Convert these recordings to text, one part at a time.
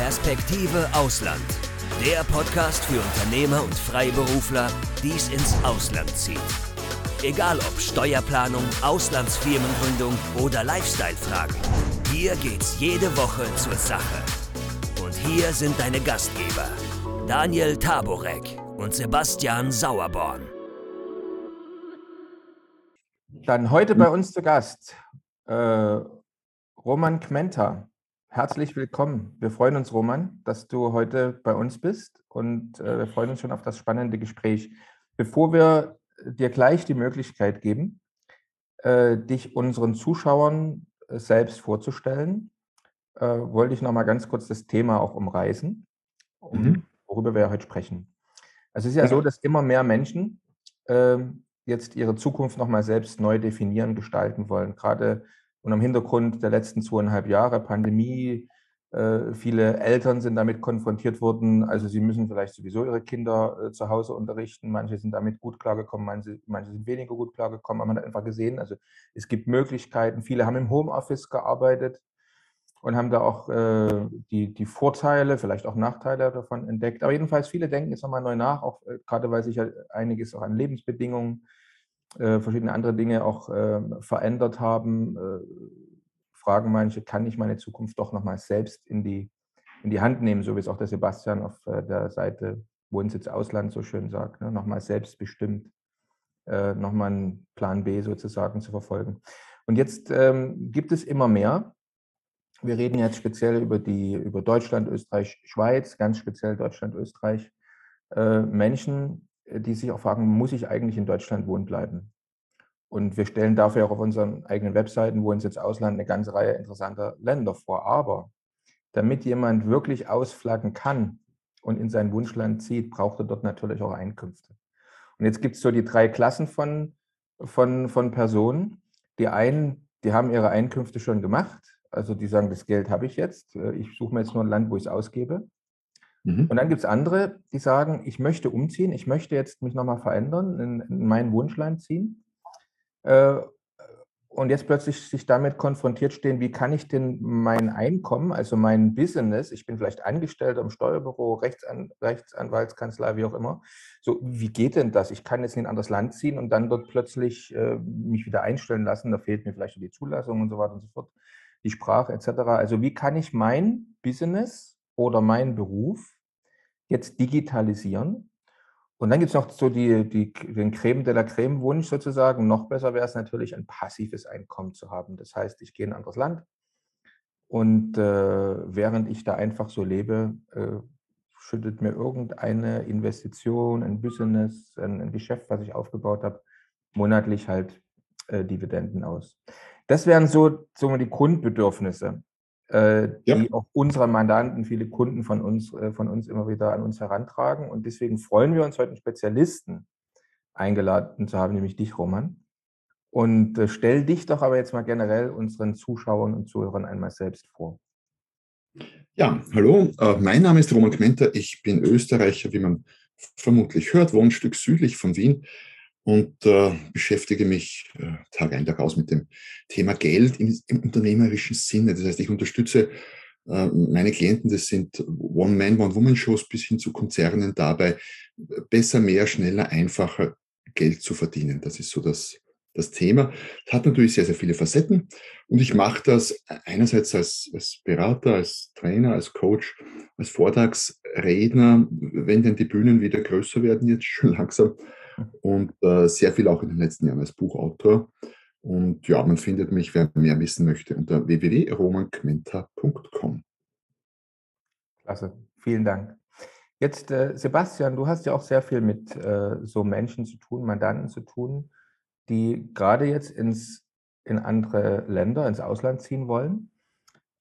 Perspektive Ausland. Der Podcast für Unternehmer und Freiberufler, die es ins Ausland zieht. Egal ob Steuerplanung, Auslandsfirmengründung oder Lifestyle-Fragen. Hier geht's jede Woche zur Sache. Und hier sind deine Gastgeber, Daniel Taborek und Sebastian Sauerborn. Dann heute bei uns zu Gast äh, Roman Kmenta. Herzlich willkommen. Wir freuen uns, Roman, dass du heute bei uns bist und äh, wir freuen uns schon auf das spannende Gespräch. Bevor wir dir gleich die Möglichkeit geben, äh, dich unseren Zuschauern äh, selbst vorzustellen, äh, wollte ich noch mal ganz kurz das Thema auch umreißen, um, mhm. worüber wir heute sprechen. Also es ist ja, ja. so, dass immer mehr Menschen ähm, jetzt ihre Zukunft noch mal selbst neu definieren, gestalten wollen. Gerade und am Hintergrund der letzten zweieinhalb Jahre Pandemie, äh, viele Eltern sind damit konfrontiert worden. Also sie müssen vielleicht sowieso ihre Kinder äh, zu Hause unterrichten. Manche sind damit gut klargekommen, manche, manche sind weniger gut klargekommen. Man hat einfach gesehen, also es gibt Möglichkeiten. Viele haben im Homeoffice gearbeitet und haben da auch äh, die, die Vorteile, vielleicht auch Nachteile davon entdeckt. Aber jedenfalls viele denken jetzt nochmal neu nach, auch gerade weil sich ja einiges auch an Lebensbedingungen äh, verschiedene andere Dinge auch äh, verändert haben, äh, fragen manche, kann ich meine Zukunft doch nochmal selbst in die, in die Hand nehmen, so wie es auch der Sebastian auf äh, der Seite Wohnsitz Ausland so schön sagt, ne? nochmal selbstbestimmt, äh, nochmal einen Plan B sozusagen zu verfolgen. Und jetzt ähm, gibt es immer mehr. Wir reden jetzt speziell über die über Deutschland, Österreich, Schweiz, ganz speziell Deutschland, Österreich. Äh, Menschen, die sich auch fragen, muss ich eigentlich in Deutschland wohnen bleiben? Und wir stellen dafür auch auf unseren eigenen Webseiten, wo uns jetzt Ausland, eine ganze Reihe interessanter Länder vor. Aber damit jemand wirklich ausflaggen kann und in sein Wunschland zieht, braucht er dort natürlich auch Einkünfte. Und jetzt gibt es so die drei Klassen von, von, von Personen. Die einen, die haben ihre Einkünfte schon gemacht. Also die sagen, das Geld habe ich jetzt. Ich suche mir jetzt nur ein Land, wo ich es ausgebe. Mhm. Und dann gibt es andere, die sagen, ich möchte umziehen, ich möchte jetzt mich nochmal verändern, in, in mein Wunschland ziehen. Äh, und jetzt plötzlich sich damit konfrontiert stehen, wie kann ich denn mein Einkommen, also mein Business, ich bin vielleicht Angestellter im Steuerbüro, Rechtsan Rechtsanwaltskanzlei, wie auch immer, so wie geht denn das? Ich kann jetzt in ein anderes Land ziehen und dann dort plötzlich äh, mich wieder einstellen lassen, da fehlt mir vielleicht die Zulassung und so weiter und so fort, die Sprache etc. Also wie kann ich mein Business oder meinen Beruf jetzt digitalisieren. Und dann gibt es noch so die, die, den Creme de la Creme Wunsch sozusagen. Noch besser wäre es natürlich, ein passives Einkommen zu haben. Das heißt, ich gehe in ein anderes Land und äh, während ich da einfach so lebe, äh, schüttet mir irgendeine Investition, ein Business, ein, ein Geschäft, was ich aufgebaut habe, monatlich halt äh, Dividenden aus. Das wären so, so die Grundbedürfnisse äh, die ja. auch unsere Mandanten, viele Kunden von uns, äh, von uns immer wieder an uns herantragen. Und deswegen freuen wir uns heute einen Spezialisten eingeladen zu haben, nämlich dich, Roman. Und äh, stell dich doch aber jetzt mal generell unseren Zuschauern und Zuhörern einmal selbst vor. Ja, hallo, äh, mein Name ist Roman Kmenter. Ich bin Österreicher, wie man vermutlich hört, wohne ein Stück südlich von Wien und äh, beschäftige mich äh, Tag ein, Tag aus mit dem Thema Geld im, im unternehmerischen Sinne. Das heißt, ich unterstütze äh, meine Klienten, das sind One-Man, One-Woman-Shows bis hin zu Konzernen dabei, besser, mehr, schneller, einfacher Geld zu verdienen. Das ist so das, das Thema. Das hat natürlich sehr, sehr viele Facetten und ich mache das einerseits als, als Berater, als Trainer, als Coach, als Vortragsredner, wenn denn die Bühnen wieder größer werden, jetzt schon langsam, und äh, sehr viel auch in den letzten Jahren als Buchautor. Und ja, man findet mich, wer mehr wissen möchte, unter www.romanquenta.com. Klasse, vielen Dank. Jetzt, äh, Sebastian, du hast ja auch sehr viel mit äh, so Menschen zu tun, Mandanten zu tun, die gerade jetzt ins, in andere Länder, ins Ausland ziehen wollen.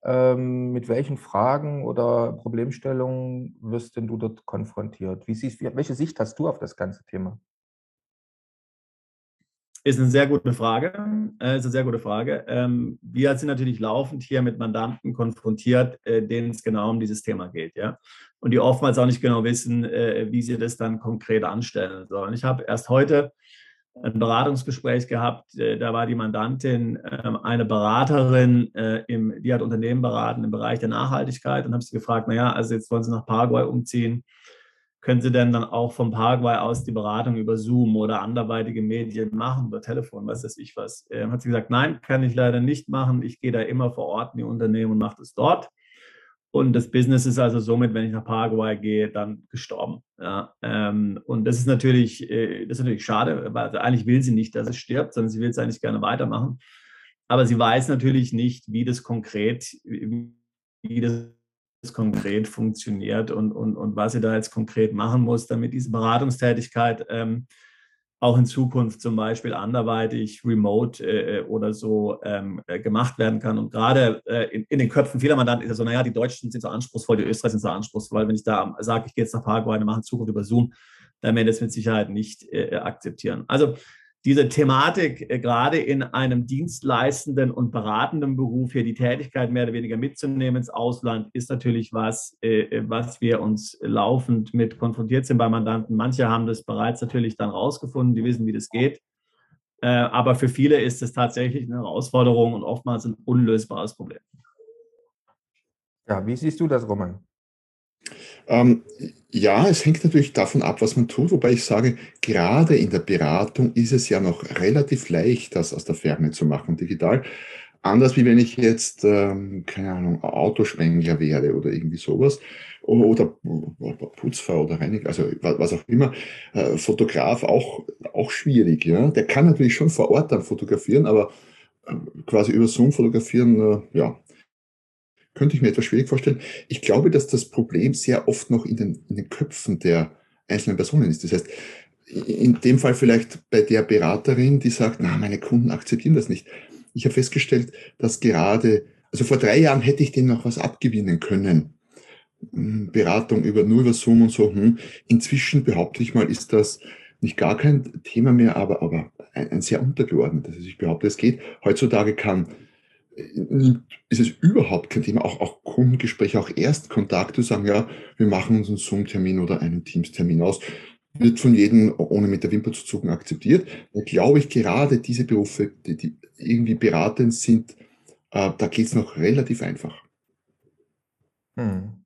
Ähm, mit welchen Fragen oder Problemstellungen wirst denn du dort konfrontiert? Wie siehst, welche Sicht hast du auf das ganze Thema? Ist eine sehr gute Frage. Äh, ist eine sehr gute Frage. Ähm, wir sind natürlich laufend hier mit Mandanten konfrontiert, äh, denen es genau um dieses Thema geht, ja. Und die oftmals auch nicht genau wissen, äh, wie sie das dann konkret anstellen sollen. Ich habe erst heute ein Beratungsgespräch gehabt. Äh, da war die Mandantin ähm, eine Beraterin, äh, die hat Unternehmen beraten im Bereich der Nachhaltigkeit und habe sie gefragt, naja, also jetzt wollen Sie nach Paraguay umziehen. Können Sie denn dann auch von Paraguay aus die Beratung über Zoom oder anderweitige Medien machen, über Telefon, was weiß ich was? Ähm, hat sie gesagt, nein, kann ich leider nicht machen. Ich gehe da immer vor Ort in die Unternehmen und mache das dort. Und das Business ist also somit, wenn ich nach Paraguay gehe, dann gestorben. Ja, ähm, und das ist natürlich, äh, das ist natürlich schade, weil also eigentlich will sie nicht, dass es stirbt, sondern sie will es eigentlich gerne weitermachen. Aber sie weiß natürlich nicht, wie das konkret, wie das konkret funktioniert und, und, und was sie da jetzt konkret machen muss, damit diese Beratungstätigkeit ähm, auch in Zukunft zum Beispiel anderweitig remote äh, äh, oder so ähm, äh, gemacht werden kann. Und gerade äh, in, in, den Köpfen vieler Mandanten ist es so, naja, die Deutschen sind so anspruchsvoll, die Österreicher sind so anspruchsvoll. Wenn ich da sage, ich gehe jetzt nach Paraguay und mache in Zukunft über Zoom, dann werden das mit Sicherheit nicht äh, akzeptieren. Also diese Thematik, äh, gerade in einem dienstleistenden und beratenden Beruf hier die Tätigkeit mehr oder weniger mitzunehmen ins Ausland, ist natürlich was, äh, äh, was wir uns laufend mit konfrontiert sind bei Mandanten. Manche haben das bereits natürlich dann rausgefunden, die wissen, wie das geht. Aber für viele ist es tatsächlich eine Herausforderung und oftmals ein unlösbares Problem. Ja, wie siehst du das, Roman? Ähm, ja, es hängt natürlich davon ab, was man tut, wobei ich sage, gerade in der Beratung ist es ja noch relativ leicht, das aus der Ferne zu machen, digital. Anders wie wenn ich jetzt, ähm, keine Ahnung, Autospengler werde oder irgendwie sowas. Oder Putzfrau oder Reiniger, also was auch immer. Äh, Fotograf auch, auch schwierig, ja. Der kann natürlich schon vor Ort dann fotografieren, aber äh, quasi über Zoom fotografieren, äh, ja, könnte ich mir etwas schwierig vorstellen. Ich glaube, dass das Problem sehr oft noch in den, in den Köpfen der einzelnen Personen ist. Das heißt, in dem Fall vielleicht bei der Beraterin, die sagt, na, meine Kunden akzeptieren das nicht. Ich habe festgestellt, dass gerade, also vor drei Jahren hätte ich denen noch was abgewinnen können. Hm, Beratung über, nur über Zoom und so. Hm. Inzwischen behaupte ich mal, ist das nicht gar kein Thema mehr, aber, aber ein, ein sehr untergeordnetes. Also ich behaupte, es geht. Heutzutage kann ist es überhaupt kein Thema, auch, auch Kundengespräche, auch Erstkontakte sagen, ja, wir machen uns einen Zoom-Termin oder einen Teams-Termin aus, wird von jedem, ohne mit der Wimper zu zucken, akzeptiert. Da glaube ich, gerade diese Berufe, die, die irgendwie beratend sind, äh, da geht es noch relativ einfach. Hm.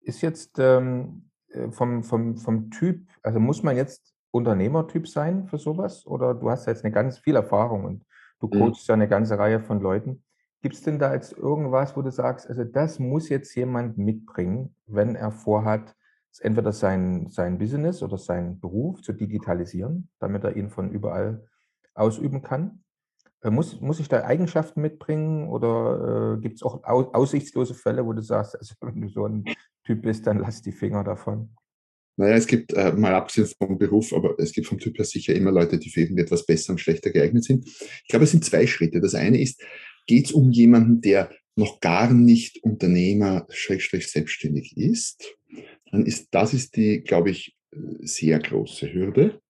Ist jetzt ähm, äh, vom, vom, vom Typ, also muss man jetzt Unternehmertyp sein für sowas? Oder du hast jetzt eine ganz viel Erfahrung und Du mhm. coachst ja eine ganze Reihe von Leuten. Gibt es denn da jetzt irgendwas, wo du sagst, also das muss jetzt jemand mitbringen, wenn er vorhat, entweder sein, sein Business oder seinen Beruf zu digitalisieren, damit er ihn von überall ausüben kann? Äh, muss, muss ich da Eigenschaften mitbringen oder äh, gibt es auch aussichtslose Fälle, wo du sagst, also wenn du so ein Typ bist, dann lass die Finger davon? Naja, es gibt, äh, mal abgesehen vom Beruf, aber es gibt vom Typ her sicher immer Leute, die für irgendetwas besser und schlechter geeignet sind. Ich glaube, es sind zwei Schritte. Das eine ist, geht es um jemanden, der noch gar nicht Unternehmer, Schrägstrich selbstständig ist, dann ist, das ist die, glaube ich, sehr große Hürde.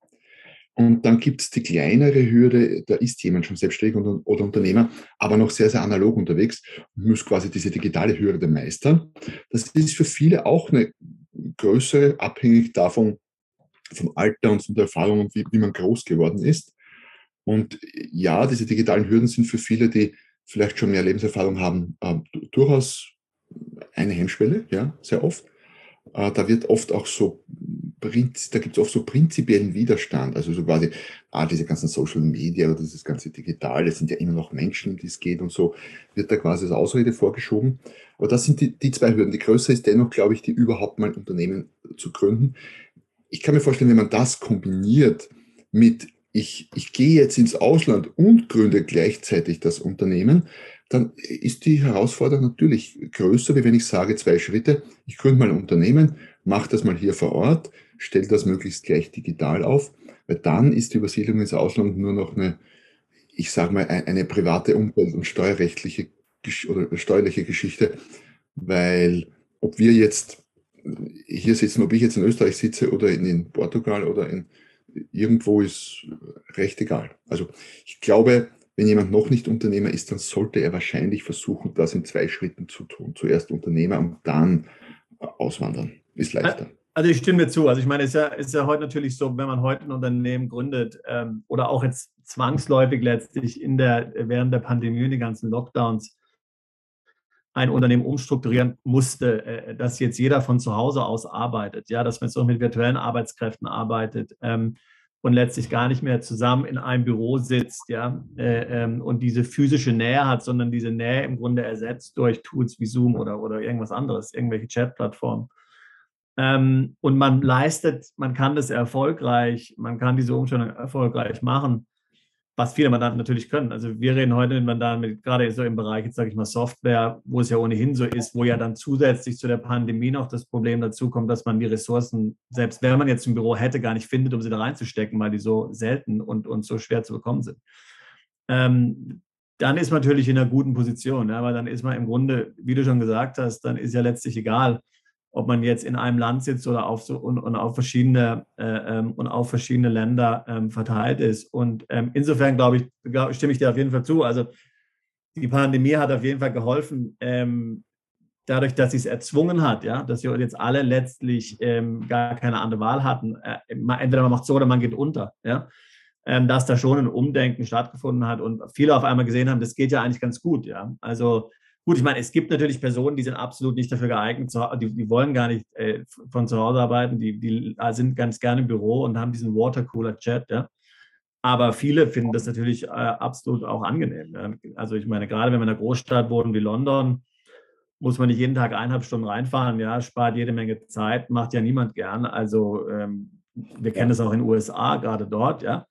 Und dann gibt es die kleinere Hürde, da ist jemand schon selbstständig oder, oder, Unternehmer, aber noch sehr, sehr analog unterwegs und muss quasi diese digitale Hürde meistern. Das ist für viele auch eine größere, abhängig davon, vom Alter und von der Erfahrung und wie, wie man groß geworden ist. Und ja, diese digitalen Hürden sind für viele, die vielleicht schon mehr Lebenserfahrung haben, äh, durchaus eine Hemmschwelle, ja, sehr oft. Äh, da wird oft auch so, da gibt es oft so prinzipiellen Widerstand, also so quasi, ah, diese ganzen Social Media oder dieses ganze Digital, das sind ja immer noch Menschen, um die es geht und so, wird da quasi als Ausrede vorgeschoben. Aber das sind die, die zwei Hürden. Die größte ist dennoch, glaube ich, die überhaupt mal ein Unternehmen zu gründen. Ich kann mir vorstellen, wenn man das kombiniert mit, ich, ich gehe jetzt ins Ausland und gründe gleichzeitig das Unternehmen, dann ist die Herausforderung natürlich größer, wie wenn ich sage, zwei Schritte, ich gründe mal ein Unternehmen, mache das mal hier vor Ort, stelle das möglichst gleich digital auf, weil dann ist die Übersiedlung ins Ausland nur noch eine, ich sage mal, eine private Umwelt- und steuerrechtliche oder steuerliche Geschichte, weil ob wir jetzt hier sitzen, ob ich jetzt in Österreich sitze oder in, in Portugal oder in irgendwo ist recht egal. Also ich glaube, wenn jemand noch nicht Unternehmer ist, dann sollte er wahrscheinlich versuchen, das in zwei Schritten zu tun. Zuerst Unternehmer und dann auswandern. Ist leichter. Also ich stimme zu. Also ich meine, es ist ja, ist ja heute natürlich so, wenn man heute ein Unternehmen gründet ähm, oder auch jetzt zwangsläufig letztlich in der, während der Pandemie, die ganzen Lockdowns, ein Unternehmen umstrukturieren musste, äh, dass jetzt jeder von zu Hause aus arbeitet, ja, dass man auch mit virtuellen Arbeitskräften arbeitet ähm, und letztlich gar nicht mehr zusammen in einem Büro sitzt, ja, äh, ähm, und diese physische Nähe hat, sondern diese Nähe im Grunde ersetzt durch Tools wie Zoom oder, oder irgendwas anderes, irgendwelche Chat-Plattformen. Ähm, und man leistet, man kann das erfolgreich, man kann diese Umstellung erfolgreich machen was viele Mandanten natürlich können. Also wir reden heute mit Mandanten, mit, gerade so im Bereich, jetzt sage ich mal Software, wo es ja ohnehin so ist, wo ja dann zusätzlich zu der Pandemie noch das Problem dazu kommt, dass man die Ressourcen, selbst wenn man jetzt ein Büro hätte, gar nicht findet, um sie da reinzustecken, weil die so selten und, und so schwer zu bekommen sind. Ähm, dann ist man natürlich in einer guten Position, ja, weil dann ist man im Grunde, wie du schon gesagt hast, dann ist ja letztlich egal, ob man jetzt in einem Land sitzt oder auf so und, und auf verschiedene äh, ähm, und auf verschiedene Länder ähm, verteilt ist. Und ähm, insofern glaube ich, glaub, stimme ich dir auf jeden Fall zu. Also die Pandemie hat auf jeden Fall geholfen, ähm, dadurch, dass sie es erzwungen hat, ja, dass wir jetzt alle letztlich ähm, gar keine andere Wahl hatten. Äh, entweder man macht so oder man geht unter, ja. Ähm, dass da schon ein Umdenken stattgefunden hat und viele auf einmal gesehen haben, das geht ja eigentlich ganz gut, ja. Also Gut, ich meine, es gibt natürlich Personen, die sind absolut nicht dafür geeignet, die, die wollen gar nicht äh, von zu Hause arbeiten, die, die sind ganz gerne im Büro und haben diesen Watercooler-Chat, ja. Aber viele finden das natürlich äh, absolut auch angenehm. Ja? Also ich meine, gerade wenn wir in einer Großstadt wohnen wie London, muss man nicht jeden Tag eineinhalb Stunden reinfahren, ja, spart jede Menge Zeit, macht ja niemand gern. Also ähm, wir kennen das auch in den USA, gerade dort, ja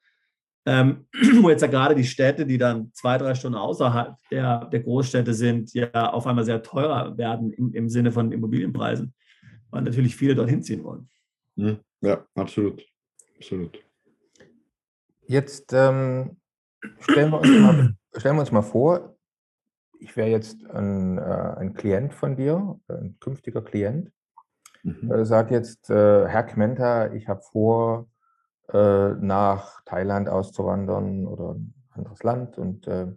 ähm, wo jetzt ja gerade die Städte, die dann zwei, drei Stunden außerhalb der, der Großstädte sind, ja auf einmal sehr teurer werden im, im Sinne von Immobilienpreisen, weil natürlich viele dorthin ziehen wollen. Hm, ja, absolut. absolut. Jetzt ähm, stellen, wir uns mal, stellen wir uns mal vor, ich wäre jetzt ein, äh, ein Klient von dir, ein künftiger Klient. Mhm. Äh, sag jetzt, äh, Herr Kmenta, ich habe vor, äh, nach Thailand auszuwandern oder ein anderes Land. Und äh,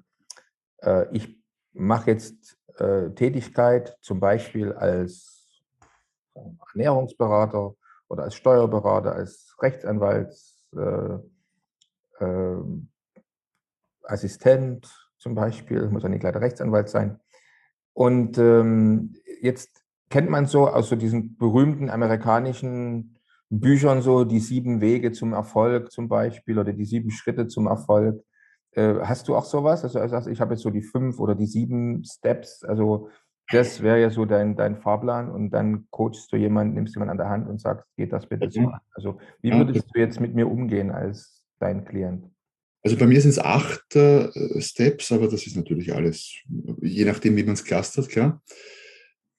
äh, ich mache jetzt äh, Tätigkeit zum Beispiel als Ernährungsberater oder als Steuerberater, als Rechtsanwaltsassistent äh, zum Beispiel, muss ja nicht leider Rechtsanwalt sein. Und ähm, jetzt kennt man so aus so diesen berühmten amerikanischen Büchern so die sieben Wege zum Erfolg zum Beispiel oder die sieben Schritte zum Erfolg. Äh, hast du auch sowas? Also, also ich habe jetzt so die fünf oder die sieben Steps. Also das wäre ja so dein, dein Fahrplan und dann coachst du jemanden, nimmst jemanden an der Hand und sagst, geht das bitte so an. Also wie würdest du jetzt mit mir umgehen als dein Klient? Also bei mir sind es acht äh, Steps, aber das ist natürlich alles, je nachdem, wie man es clustert, klar.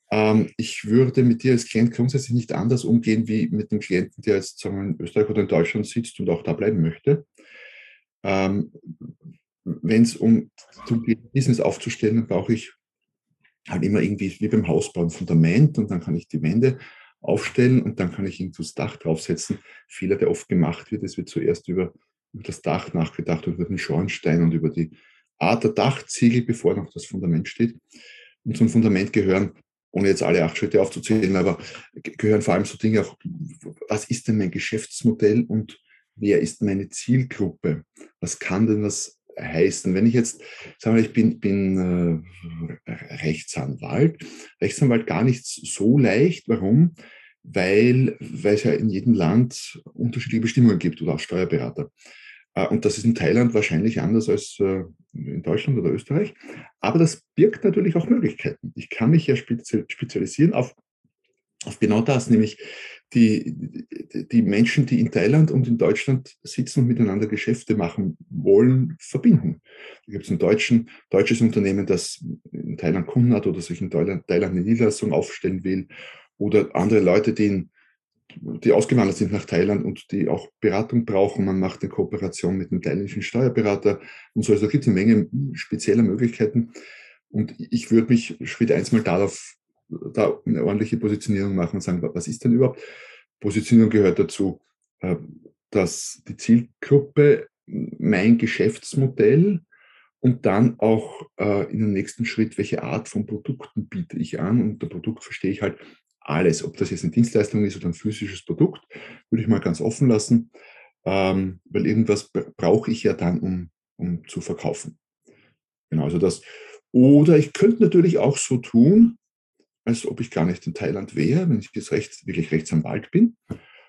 Ähm, ich würde mit dir als Klient grundsätzlich nicht anders umgehen wie mit einem Klienten, der jetzt sagen wir, in Österreich oder in Deutschland sitzt und auch da bleiben möchte. Ähm, Wenn es um zum Business aufzustellen, dann brauche ich halt immer irgendwie wie beim Hausbau ein Fundament und dann kann ich die Wände aufstellen und dann kann ich irgendwo das Dach draufsetzen. Fehler, der oft gemacht wird, es wird zuerst über, über das Dach nachgedacht und über den Schornstein und über die Art der Dachziegel, bevor noch das Fundament steht. Und zum Fundament gehören ohne jetzt alle acht Schritte aufzuzählen, aber gehören vor allem so Dinge auch, was ist denn mein Geschäftsmodell und wer ist meine Zielgruppe? Was kann denn das heißen? Wenn ich jetzt, sagen wir, ich bin, bin äh, Rechtsanwalt, Rechtsanwalt gar nicht so leicht. Warum? Weil, weil es ja in jedem Land unterschiedliche Bestimmungen gibt oder auch Steuerberater. Äh, und das ist in Thailand wahrscheinlich anders als äh, in Deutschland oder Österreich. Aber das birgt natürlich auch Möglichkeiten. Ich kann mich ja spezialisieren auf, auf genau das, nämlich die, die Menschen, die in Thailand und in Deutschland sitzen und miteinander Geschäfte machen wollen, verbinden. Da gibt es ein deutschen, deutsches Unternehmen, das in Thailand Kunden hat oder sich in Thailand, Thailand eine Niederlassung aufstellen will. Oder andere Leute, die in die ausgewandert sind nach Thailand und die auch Beratung brauchen. Man macht eine Kooperation mit einem thailändischen Steuerberater und so. Also da gibt es eine Menge spezieller Möglichkeiten. Und ich würde mich Schritt eins mal darauf, da eine ordentliche Positionierung machen und sagen, was ist denn überhaupt? Positionierung gehört dazu, äh, dass die Zielgruppe mein Geschäftsmodell und dann auch äh, in dem nächsten Schritt, welche Art von Produkten biete ich an. Und der Produkt verstehe ich halt alles, ob das jetzt eine Dienstleistung ist oder ein physisches Produkt, würde ich mal ganz offen lassen, ähm, weil irgendwas brauche ich ja dann, um, um zu verkaufen. Genau, also das. Oder ich könnte natürlich auch so tun, als ob ich gar nicht in Thailand wäre, wenn ich jetzt rechts, wirklich Rechtsanwalt bin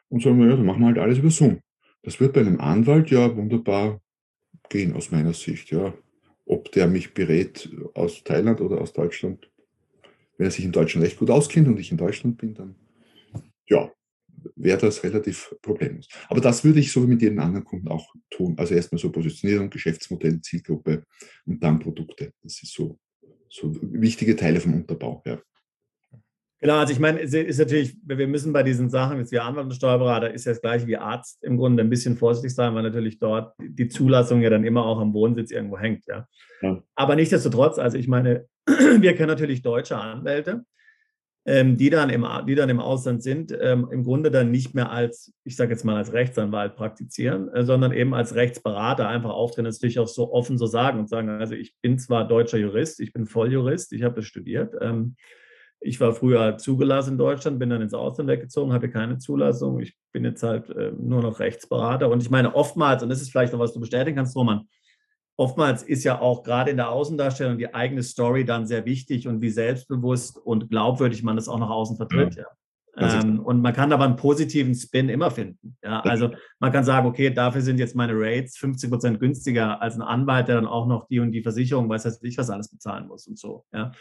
und sagen, ja, dann machen wir halt alles über Zoom. Das wird bei einem Anwalt ja wunderbar gehen aus meiner Sicht, ja. Ob der mich berät aus Thailand oder aus Deutschland, wenn er sich im deutschen Recht gut auskennt und ich in Deutschland bin, dann ja, wäre das relativ problemlos. Aber das würde ich so wie mit jedem anderen Kunden auch tun. Also erstmal so Positionierung, Geschäftsmodell, Zielgruppe und dann Produkte. Das ist so, so wichtige Teile vom Unterbau. Ja. Genau, also ich meine, es ist natürlich, wir müssen bei diesen Sachen, jetzt wie Anwalt und Steuerberater, ist ja das gleiche wie Arzt im Grunde ein bisschen vorsichtig sein, weil natürlich dort die Zulassung ja dann immer auch am Wohnsitz irgendwo hängt. Ja. ja. Aber nichtsdestotrotz, also ich meine, wir kennen natürlich deutsche Anwälte, ähm, die, dann im, die dann im Ausland sind, ähm, im Grunde dann nicht mehr als, ich sage jetzt mal, als Rechtsanwalt praktizieren, äh, sondern eben als Rechtsberater einfach auftreten, das natürlich auch so offen so sagen und sagen, also ich bin zwar deutscher Jurist, ich bin Volljurist, ich habe das studiert. Ähm, ich war früher zugelassen in Deutschland, bin dann ins Ausland weggezogen, hatte keine Zulassung. Ich bin jetzt halt äh, nur noch Rechtsberater. Und ich meine, oftmals, und das ist vielleicht noch was du bestätigen kannst, Roman, oftmals ist ja auch gerade in der Außendarstellung die eigene Story dann sehr wichtig und wie selbstbewusst und glaubwürdig man das auch nach außen vertritt. Ja. ja. Ähm, und man kann aber einen positiven Spin immer finden. Ja, also man kann sagen, okay, dafür sind jetzt meine Rates 50 Prozent günstiger als ein Anwalt, der dann auch noch die und die Versicherung, weiß heißt ich was alles bezahlen muss und so. Ja.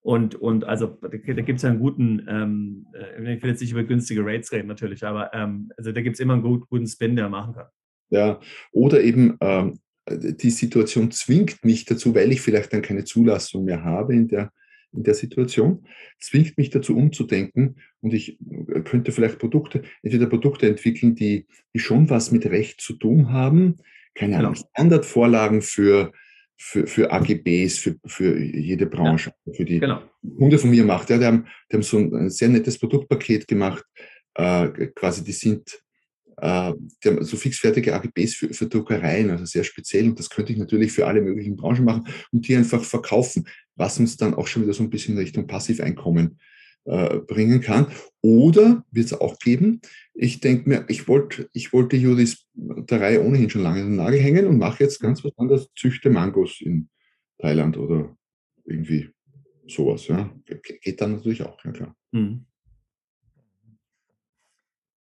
Und, und also da, gibt es ja einen guten, ähm, äh, ich will jetzt nicht über günstige Rates reden natürlich, aber ähm, also da gibt es immer einen gut, guten Spin, der machen kann. Ja, oder eben ähm, die Situation zwingt mich dazu, weil ich vielleicht dann keine Zulassung mehr habe in der, in der Situation, zwingt mich dazu umzudenken und ich äh, könnte vielleicht Produkte, entweder Produkte entwickeln, die, die schon was mit Recht zu tun haben, keine Ahnung, genau. Standardvorlagen für für, für AGBs, für, für jede Branche, ja, für die genau. Kunde von mir macht. Ja, die, haben, die haben so ein, sehr nettes Produktpaket gemacht. Äh, quasi, die sind äh, die haben so fixfertige AGBs für, für Druckereien, also sehr speziell. Und das könnte ich natürlich für alle möglichen Branchen machen und die einfach verkaufen, was uns dann auch schon wieder so ein bisschen Richtung Passiveinkommen äh, bringen kann. Oder wird es auch geben, ich denke mir, ich wollte ich wollt die Juris der Reihe ohnehin schon lange in den Nagel hängen und mache jetzt ganz was anderes, züchte Mangos in Thailand oder irgendwie sowas. Ja. Geht dann natürlich auch, ja klar. Mhm.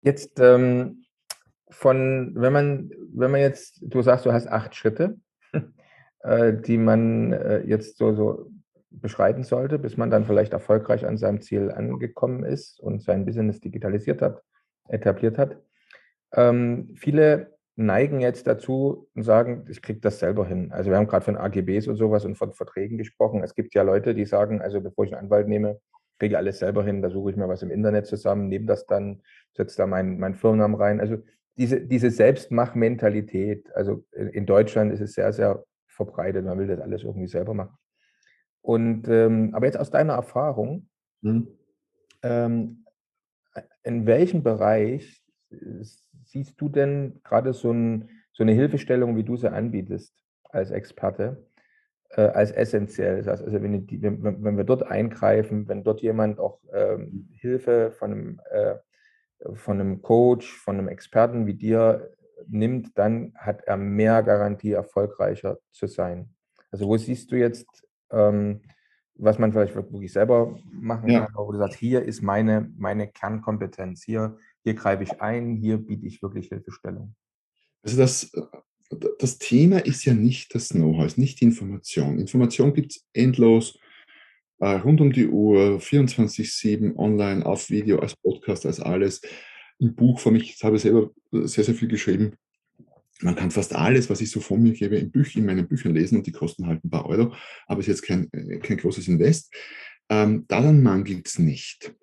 Jetzt ähm, von, wenn man, wenn man jetzt, du sagst, du hast acht Schritte, äh, die man äh, jetzt so, so beschreiten sollte, bis man dann vielleicht erfolgreich an seinem Ziel angekommen ist und sein Business digitalisiert hat, etabliert hat. Ähm, viele neigen jetzt dazu und sagen, ich kriege das selber hin. Also wir haben gerade von AGBs und sowas und von Verträgen gesprochen. Es gibt ja Leute, die sagen, also bevor ich einen Anwalt nehme, kriege ich alles selber hin, da suche ich mir was im Internet zusammen, nehme das dann, setze da meinen mein Firmennamen rein. Also diese, diese Selbstmachmentalität, also in Deutschland ist es sehr, sehr verbreitet, man will das alles irgendwie selber machen. Und ähm, aber jetzt aus deiner Erfahrung, mhm. ähm, in welchem Bereich siehst du denn gerade so, ein, so, eine Hilfestellung, wie du sie anbietest als Experte, äh, als essentiell? Das heißt, also wenn, die, wenn, wenn, wir dort eingreifen, wenn dort jemand auch ähm, Hilfe von einem, äh, von einem Coach, von einem Experten wie dir nimmt, dann hat er mehr Garantie, erfolgreicher zu sein. Also wo siehst du jetzt ähm, was man vielleicht wirklich selber machen ja. kann, wo du sagst, hier ist meine, meine Kernkompetenz, hier, hier greife ich ein, hier biete ich wirklich Hilfestellung. Also das, das Thema ist ja nicht das Know-how, ist nicht die Information. Information gibt es endlos, äh, rund um die Uhr, 24-7, online, auf Video, als Podcast, als alles. Im Buch von mich, ich habe selber sehr, sehr viel geschrieben, man kann fast alles, was ich so von mir gebe, in, Büch, in meinen Büchern lesen und die kosten halt ein paar Euro, aber es ist jetzt kein, äh, kein großes Invest. Ähm, daran mangelt es nicht.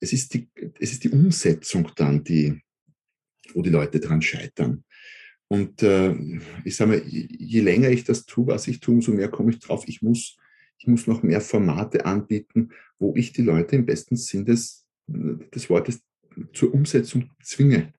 Es ist, die, es ist die Umsetzung dann, die, wo die Leute dran scheitern. Und äh, ich sage mal, je länger ich das tue, was ich tue, umso mehr komme ich drauf, ich muss, ich muss noch mehr Formate anbieten, wo ich die Leute im besten Sinn des, des Wortes zur Umsetzung zwinge.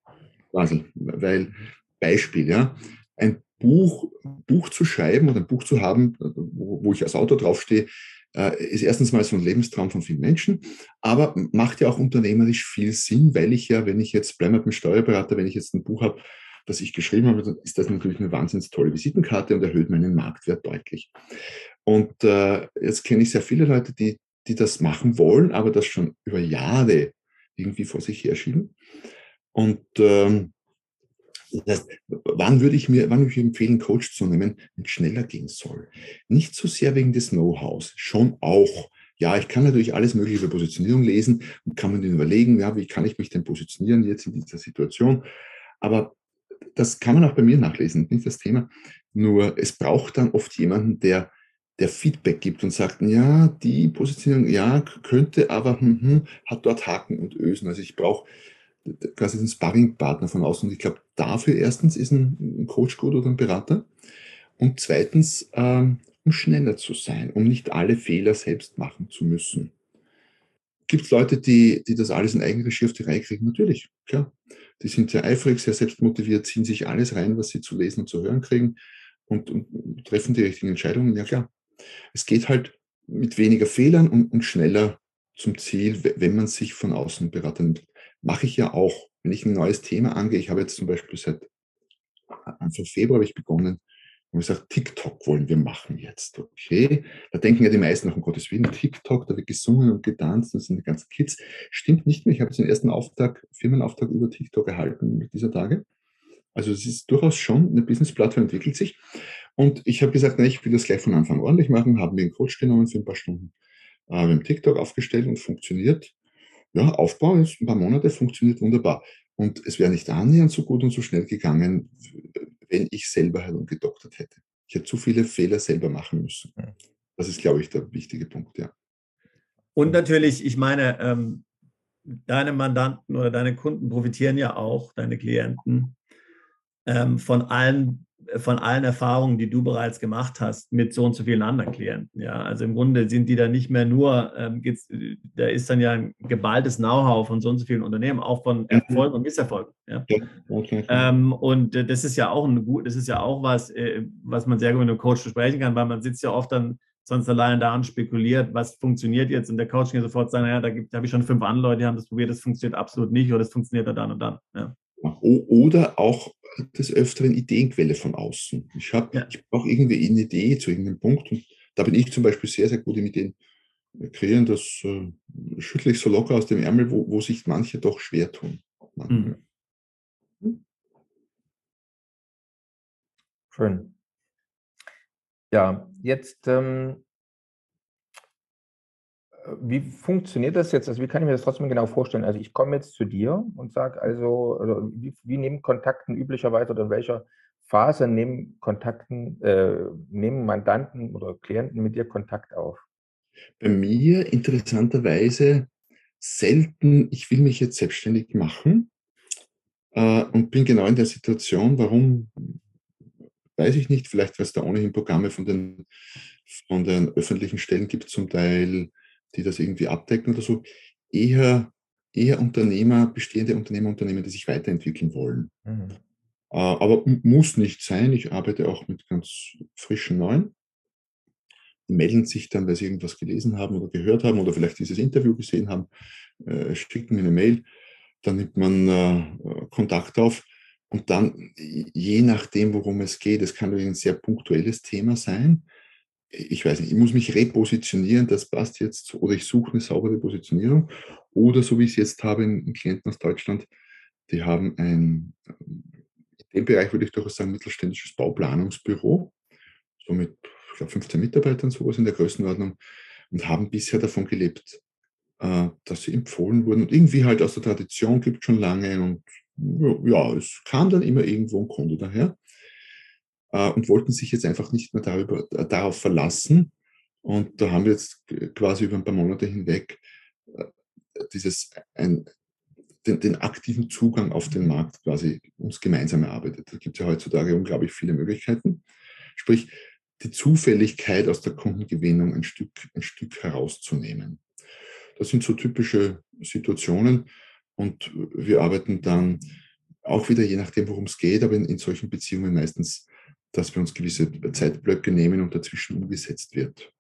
Quasi. Weil Beispiel, ja, ein Buch, Buch zu schreiben oder ein Buch zu haben, wo, wo ich als Autor draufstehe, äh, ist erstens mal so ein Lebenstraum von vielen Menschen, aber macht ja auch unternehmerisch viel Sinn, weil ich ja, wenn ich jetzt, bleibe mit dem Steuerberater, wenn ich jetzt ein Buch habe, das ich geschrieben habe, dann ist das natürlich eine wahnsinnig tolle Visitenkarte und erhöht meinen Marktwert deutlich. Und äh, jetzt kenne ich sehr viele Leute, die, die das machen wollen, aber das schon über Jahre irgendwie vor sich herschieben. Und ähm, das heißt, wann würde ich mir, wann würde ich empfehlen, Coach zu nehmen, wenn es schneller gehen soll? Nicht so sehr wegen des Know-hows, schon auch. Ja, ich kann natürlich alles Mögliche über Positionierung lesen und kann mir überlegen, ja, wie kann ich mich denn positionieren jetzt in dieser Situation? Aber das kann man auch bei mir nachlesen, nicht das Thema. Nur es braucht dann oft jemanden, der, der Feedback gibt und sagt, ja, die Positionierung, ja, könnte, aber hm, hm, hat dort Haken und Ösen. Also ich brauche quasi den Sparringpartner von außen. Und ich glaube, dafür erstens ist ein Coach gut oder ein Berater. Und zweitens, ähm, um schneller zu sein, um nicht alle Fehler selbst machen zu müssen. Gibt es Leute, die, die das alles in Eigenregie auf die Reihe kriegen? Natürlich, klar. Die sind sehr eifrig, sehr selbstmotiviert, ziehen sich alles rein, was sie zu lesen und zu hören kriegen und, und treffen die richtigen Entscheidungen. Ja, klar. Es geht halt mit weniger Fehlern und, und schneller zum Ziel, wenn man sich von außen beraten nimmt mache ich ja auch, wenn ich ein neues Thema angehe. Ich habe jetzt zum Beispiel seit Anfang Februar habe ich begonnen und gesagt, TikTok wollen wir machen jetzt. Okay, da denken ja die meisten noch, um Gottes Willen, TikTok, da wird gesungen und getanzt, das sind die ganzen Kids. Stimmt nicht mehr. Ich habe jetzt den ersten Auftrag, Firmenauftrag über TikTok erhalten mit dieser Tage. Also es ist durchaus schon, eine Business-Plattform entwickelt sich. Und ich habe gesagt, na, ich will das gleich von Anfang ordentlich machen, haben wir einen Coach genommen für ein paar Stunden. Äh, wir haben TikTok aufgestellt und funktioniert ja, Aufbau ist ein paar Monate, funktioniert wunderbar. Und es wäre nicht annähernd so gut und so schnell gegangen, wenn ich selber herumgedoktert hätte. Ich hätte zu viele Fehler selber machen müssen. Das ist, glaube ich, der wichtige Punkt, ja. Und natürlich, ich meine, ähm, deine Mandanten oder deine Kunden profitieren ja auch, deine Klienten, ähm, von allen von allen Erfahrungen, die du bereits gemacht hast mit so und so vielen anderen Klienten. Ja, also im Grunde sind die da nicht mehr nur, ähm, da ist dann ja ein geballtes Know-how von so und so vielen Unternehmen, auch von mhm. Erfolgen und Misserfolgen. Ja? Okay. Ähm, und äh, das ist ja auch ein gut, das ist ja auch was, äh, was man sehr gut mit einem Coach besprechen kann, weil man sitzt ja oft dann sonst alleine da und spekuliert, was funktioniert jetzt und der Coach kann sofort sagen, naja, da, da habe ich schon fünf andere Leute, die haben das probiert, das funktioniert absolut nicht oder das funktioniert dann und dann. Ja. Oder auch des Öfteren Ideenquelle von außen. Ich, ja. ich brauche irgendwie eine Idee zu irgendeinem Punkt und da bin ich zum Beispiel sehr, sehr gut im Ideen kreieren. Das äh, schüttle ich so locker aus dem Ärmel, wo, wo sich manche doch schwer tun. Mhm. Schön. Ja, jetzt ähm, wie funktioniert das jetzt? Also wie kann ich mir das trotzdem genau vorstellen? Also ich komme jetzt zu dir und sage also, also wie, wie, nehmen Kontakten üblicherweise oder in welcher Phase nehmen Kontakten, äh, nehmen Mandanten oder Klienten mit dir Kontakt auf? Bei mir interessanterweise selten, ich will mich jetzt selbstständig machen äh, und bin genau in der Situation, warum, weiß ich nicht, vielleicht weil es da ohnehin Programme von den, von den öffentlichen Stellen gibt, zum Teil die das irgendwie abdecken oder so, eher, eher Unternehmer, bestehende Unternehmer, Unternehmen, die sich weiterentwickeln wollen. Mhm. Äh, aber muss nicht sein. Ich arbeite auch mit ganz frischen Neuen. Die melden sich dann, weil sie irgendwas gelesen haben oder gehört haben oder vielleicht dieses Interview gesehen haben, äh, schicken mir eine Mail. Dann nimmt man äh, Kontakt auf. Und dann, je nachdem, worum es geht, es kann ein sehr punktuelles Thema sein, ich weiß nicht, ich muss mich repositionieren, das passt jetzt, oder ich suche eine saubere Positionierung. Oder so wie ich es jetzt habe, einen Klienten aus Deutschland, die haben ein, in dem Bereich würde ich durchaus sagen, mittelständisches Bauplanungsbüro, so mit, ich glaube, 15 Mitarbeitern, sowas in der Größenordnung, und haben bisher davon gelebt, äh, dass sie empfohlen wurden und irgendwie halt aus der Tradition gibt schon lange und ja, es kam dann immer irgendwo ein Kunde daher äh, und wollten sich jetzt einfach nicht mehr darüber, äh, darauf verlassen. Und da haben wir jetzt quasi über ein paar Monate hinweg äh, dieses, ein, den, den, aktiven Zugang auf den Markt quasi uns gemeinsam erarbeitet. Da gibt es ja heutzutage unglaublich viele Möglichkeiten. Sprich, die Zufälligkeit aus der Kundengewinnung ein Stück, ein Stück herauszunehmen. Das sind so typische Situationen und wir arbeiten dann auch wieder, je nachdem, worum es geht, aber in, in solchen Beziehungen meistens dass wir uns gewisse Zeitblöcke nehmen und dazwischen umgesetzt wird.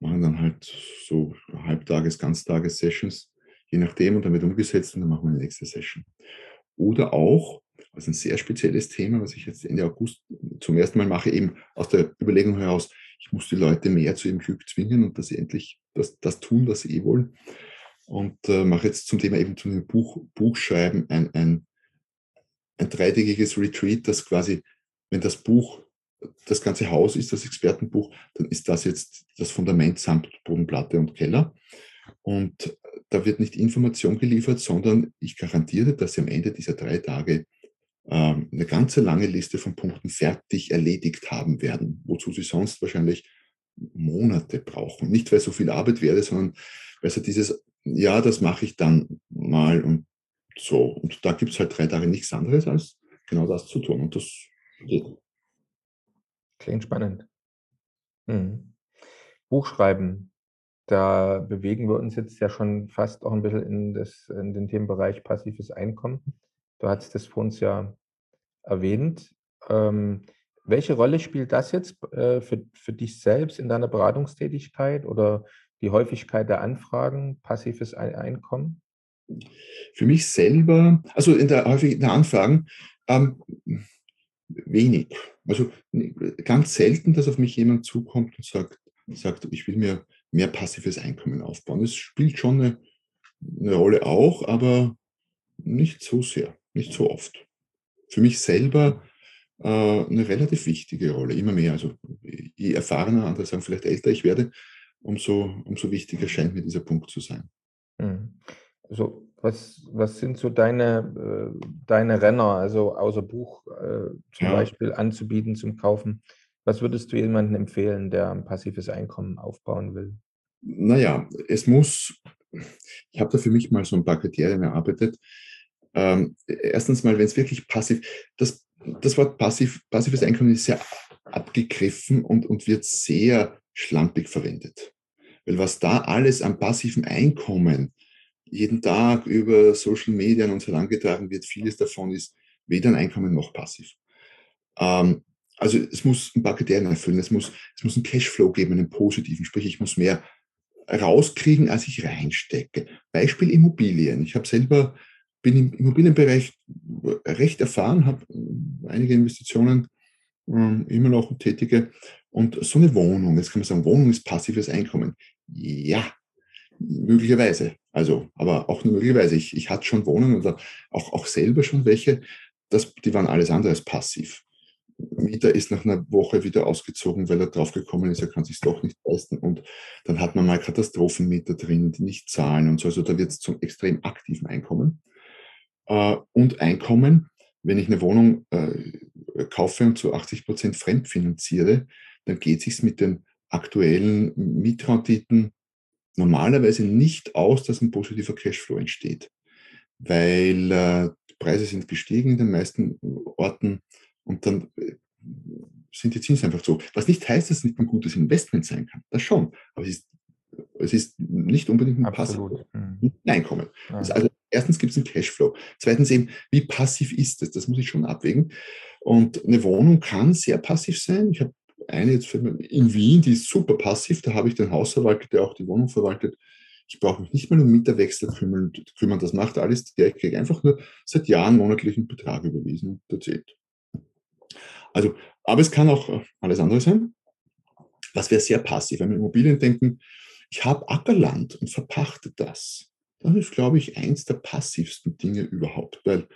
machen dann halt so Halbtages-, Ganztages-Sessions, je nachdem, und dann wird umgesetzt und dann machen wir die nächste Session. Oder auch, also ein sehr spezielles Thema, was ich jetzt Ende August zum ersten Mal mache, eben aus der Überlegung heraus, ich muss die Leute mehr zu ihrem Glück zwingen und dass sie endlich das, das tun, was sie eh wollen. Und äh, mache jetzt zum Thema eben zum Buch, Buchschreiben ein, ein, ein dreitägiges Retreat, das quasi, wenn das Buch das ganze Haus ist, das Expertenbuch, dann ist das jetzt das Fundament samt Bodenplatte und Keller. Und da wird nicht Information geliefert, sondern ich garantiere, dass Sie am Ende dieser drei Tage ähm, eine ganze lange Liste von Punkten fertig erledigt haben werden, wozu Sie sonst wahrscheinlich Monate brauchen. Nicht, weil so viel Arbeit wäre, sondern weil Sie dieses, ja, das mache ich dann mal und so. Und da gibt es halt drei Tage nichts anderes, als genau das zu tun. Und das geht. Klingt spannend. Hm. Buchschreiben, da bewegen wir uns jetzt ja schon fast auch ein bisschen in, das, in den Themenbereich passives Einkommen. Du hattest das vor uns ja erwähnt. Ähm, welche Rolle spielt das jetzt äh, für, für dich selbst in deiner Beratungstätigkeit oder die Häufigkeit der Anfragen, passives Einkommen? Für mich selber, also in der Häufigkeit der Anfragen, ähm, wenig. Also ganz selten, dass auf mich jemand zukommt und sagt, sagt, ich will mir mehr passives Einkommen aufbauen. Es spielt schon eine, eine Rolle auch, aber nicht so sehr, nicht so oft. Für mich selber äh, eine relativ wichtige Rolle, immer mehr. Also je erfahrener, andere sagen vielleicht älter ich werde, umso, umso wichtiger scheint mir dieser Punkt zu sein. Mhm. Also was, was sind so deine, äh, deine Renner, also außer Buch äh, zum ja. Beispiel anzubieten zum Kaufen? Was würdest du jemandem empfehlen, der ein passives Einkommen aufbauen will? Naja, es muss, ich habe da für mich mal so ein paar Kriterien erarbeitet. Ähm, erstens mal, wenn es wirklich passiv, das, das Wort passiv, passives Einkommen ist sehr abgegriffen und, und wird sehr schlampig verwendet. Weil was da alles an passivem Einkommen jeden Tag über Social Media an uns herangetragen wird, vieles davon ist weder ein Einkommen noch passiv. Ähm, also es muss ein paar Kriterien erfüllen. Es muss, es muss einen Cashflow geben, einen positiven. Sprich, ich muss mehr rauskriegen, als ich reinstecke. Beispiel Immobilien. Ich habe selber, bin im Immobilienbereich recht erfahren, habe einige Investitionen äh, immer noch tätige. Und so eine Wohnung, jetzt kann man sagen, Wohnung ist passives Einkommen. Ja, möglicherweise. Also, aber auch nur möglicherweise. Ich, ich hatte schon Wohnungen oder auch, auch selber schon welche, das, die waren alles andere als passiv. Mieter ist nach einer Woche wieder ausgezogen, weil er draufgekommen ist, er kann sich doch nicht leisten. Und dann hat man mal Katastrophenmieter drin, die nicht zahlen und so. Also da wird es zum extrem aktiven Einkommen. Äh, und Einkommen, wenn ich eine Wohnung äh, kaufe und zu 80 Prozent fremdfinanziere, dann geht es sich mit den aktuellen Mietrenditen normalerweise nicht aus, dass ein positiver Cashflow entsteht, weil äh, die Preise sind gestiegen in den meisten Orten und dann äh, sind die Zinsen einfach so. Was nicht heißt, dass es nicht ein gutes Investment sein kann. Das schon. Aber es ist, es ist nicht unbedingt ein passives mhm. Einkommen. Ja. Also erstens gibt es einen Cashflow. Zweitens eben, wie passiv ist es? Das muss ich schon abwägen. Und eine Wohnung kann sehr passiv sein. Ich habe eine jetzt in Wien, die ist super passiv. Da habe ich den Hausverwalter, der auch die Wohnung verwaltet. Ich brauche mich nicht mal um Mieterwechsel kümmern. kümmern. Das macht alles der. Ich kriege einfach nur seit Jahren monatlichen Betrag überwiesen und erzählt. Also, aber es kann auch alles andere sein. Was wäre sehr passiv, wenn wir Immobilien denken, ich habe Ackerland und verpachte das. Das ist, glaube ich, eins der passivsten Dinge überhaupt, weil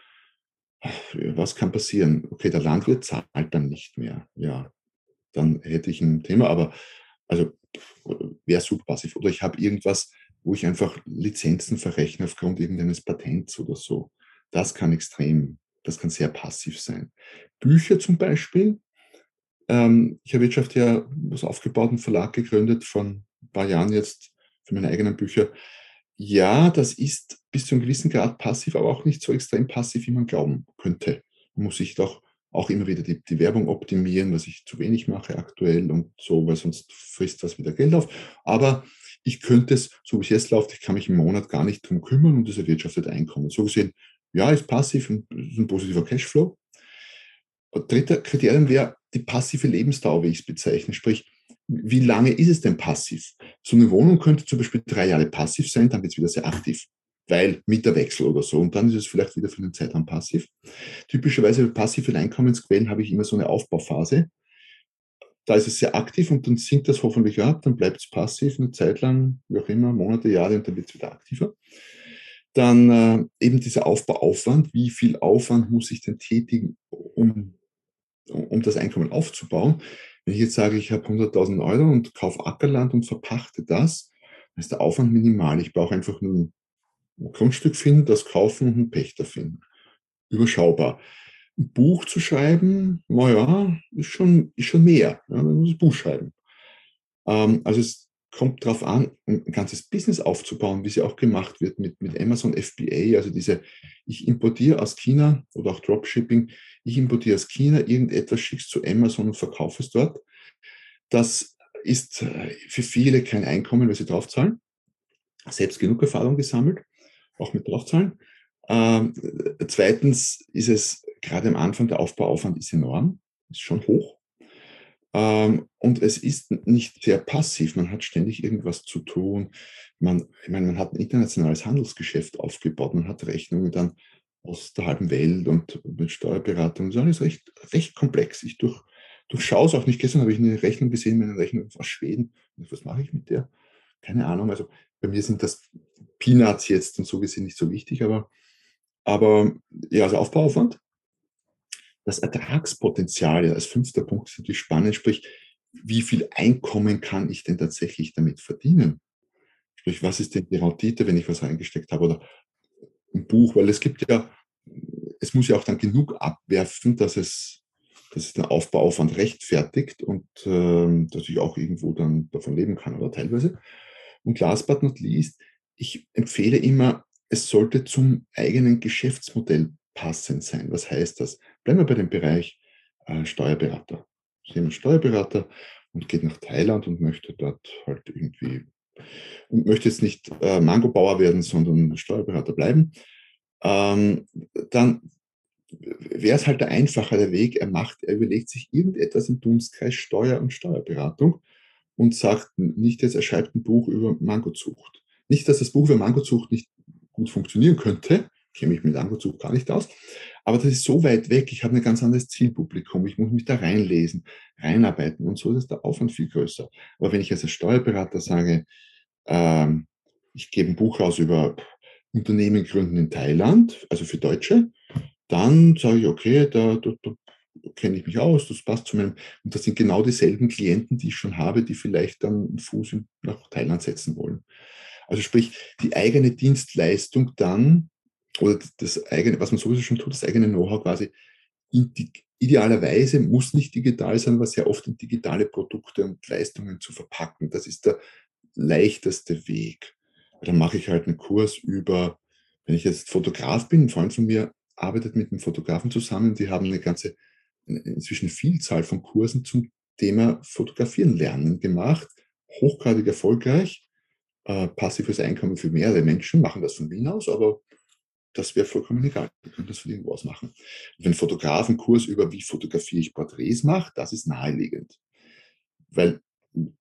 was kann passieren? Okay, der Landwirt zahlt dann nicht mehr. Ja, dann hätte ich ein Thema, aber also wäre super passiv. Oder ich habe irgendwas, wo ich einfach Lizenzen verrechne aufgrund irgendeines Patents oder so. Das kann extrem, das kann sehr passiv sein. Bücher zum Beispiel. Ähm, ich habe Wirtschaft ja was aufgebaut, einen Verlag gegründet von ein paar Jahren jetzt für meine eigenen Bücher. Ja, das ist bis zu einem gewissen Grad passiv, aber auch nicht so extrem passiv, wie man glauben könnte. Muss sich doch auch immer wieder die, die, Werbung optimieren, was ich zu wenig mache aktuell und so, weil sonst frisst das wieder Geld auf. Aber ich könnte es, so wie es jetzt läuft, ich kann mich im Monat gar nicht drum kümmern und das erwirtschaftet Einkommen. So gesehen, ja, ist passiv und ein positiver Cashflow. Dritter Kriterium wäre die passive Lebensdauer, wie ich es bezeichne. Sprich, wie lange ist es denn passiv? So eine Wohnung könnte zum Beispiel drei Jahre passiv sein, dann wird es wieder sehr aktiv, weil Mieterwechsel oder so. Und dann ist es vielleicht wieder für einen Zeitraum passiv. Typischerweise bei passiven Einkommensquellen habe ich immer so eine Aufbauphase. Da ist es sehr aktiv und dann sinkt das hoffentlich ab, dann bleibt es passiv eine Zeit lang, wie auch immer, Monate, Jahre und dann wird es wieder aktiver. Dann äh, eben dieser Aufbauaufwand, wie viel Aufwand muss ich denn tätigen, um, um das Einkommen aufzubauen. Wenn ich jetzt sage, ich habe 100.000 Euro und kaufe Ackerland und verpachte das, dann ist der Aufwand minimal. Ich brauche einfach nur Grundstück finden, das kaufen und einen Pächter finden. Überschaubar. Ein Buch zu schreiben, naja, ist schon, ist schon mehr. Ja, man muss ein Buch schreiben. Ähm, also es kommt darauf an, ein ganzes Business aufzubauen, wie es ja auch gemacht wird mit, mit Amazon FBA, also diese, ich importiere aus China oder auch Dropshipping, ich importiere aus China irgendetwas, schickst zu Amazon und verkaufe es dort. Das ist äh, für viele kein Einkommen, weil sie draufzahlen. Selbst genug Erfahrung gesammelt, auch mit draufzahlen. Ähm, zweitens ist es gerade am Anfang, der Aufbauaufwand ist enorm, ist schon hoch. Ähm, und es ist nicht sehr passiv. Man hat ständig irgendwas zu tun. Man, ich meine, man hat ein internationales Handelsgeschäft aufgebaut. Man hat Rechnungen dann aus der halben Welt und mit Steuerberatung. Das ist alles recht, recht komplex. Ich durch, durchschaue es auch nicht. Gestern habe ich eine Rechnung gesehen, meine Rechnung aus Schweden. Was mache ich mit der? Keine Ahnung. Also bei mir sind das Peanuts jetzt und so gesehen nicht so wichtig, aber, aber ja, also Aufbauaufwand. Das Ertragspotenzial als fünfter Punkt ist natürlich spannend, sprich, wie viel Einkommen kann ich denn tatsächlich damit verdienen? Sprich, was ist denn die Rendite, wenn ich was reingesteckt habe oder ein Buch, weil es gibt ja, es muss ja auch dann genug abwerfen, dass es, dass es den Aufbauaufwand rechtfertigt und äh, dass ich auch irgendwo dann davon leben kann oder teilweise. Und last but not least, ich empfehle immer, es sollte zum eigenen Geschäftsmodell passend sein. Was heißt das? Bleiben wir bei dem Bereich äh, Steuerberater. Jemand Steuerberater und geht nach Thailand und möchte dort halt irgendwie und möchte jetzt nicht äh, Mango-Bauer werden, sondern Steuerberater bleiben, ähm, dann wäre es halt der einfachere Weg. Er macht, er überlegt sich irgendetwas im Dunstkreis Steuer- und Steuerberatung und sagt nicht jetzt, er schreibt ein Buch über Mangozucht. Nicht, dass das Buch über Mangozucht nicht gut funktionieren könnte, kenne mich mit Mangozucht gar nicht aus, aber das ist so weit weg, ich habe ein ganz anderes Zielpublikum, ich muss mich da reinlesen, reinarbeiten und so ist der Aufwand viel größer. Aber wenn ich als Steuerberater sage, ähm, ich gebe ein Buch raus über Unternehmen gründen in Thailand, also für Deutsche, dann sage ich, okay, da, da, da kenne ich mich aus, das passt zu meinem, und das sind genau dieselben Klienten, die ich schon habe, die vielleicht dann Fuß nach Thailand setzen wollen. Also sprich, die eigene Dienstleistung dann, oder das eigene, was man sowieso schon tut, das eigene Know-how quasi, idealerweise muss nicht digital sein, aber sehr oft in digitale Produkte und Leistungen zu verpacken. Das ist der leichteste Weg. Dann mache ich halt einen Kurs über, wenn ich jetzt Fotograf bin, ein Freund von mir arbeitet mit einem Fotografen zusammen, die haben eine ganze, inzwischen Vielzahl von Kursen zum Thema Fotografieren lernen gemacht, hochgradig erfolgreich, äh, passives Einkommen für mehrere Menschen, machen das von Wien aus, aber das wäre vollkommen egal. Wir können das von irgendwo aus machen. wenn Fotografen Kurs über wie fotografiere ich Porträts macht, das ist naheliegend. Weil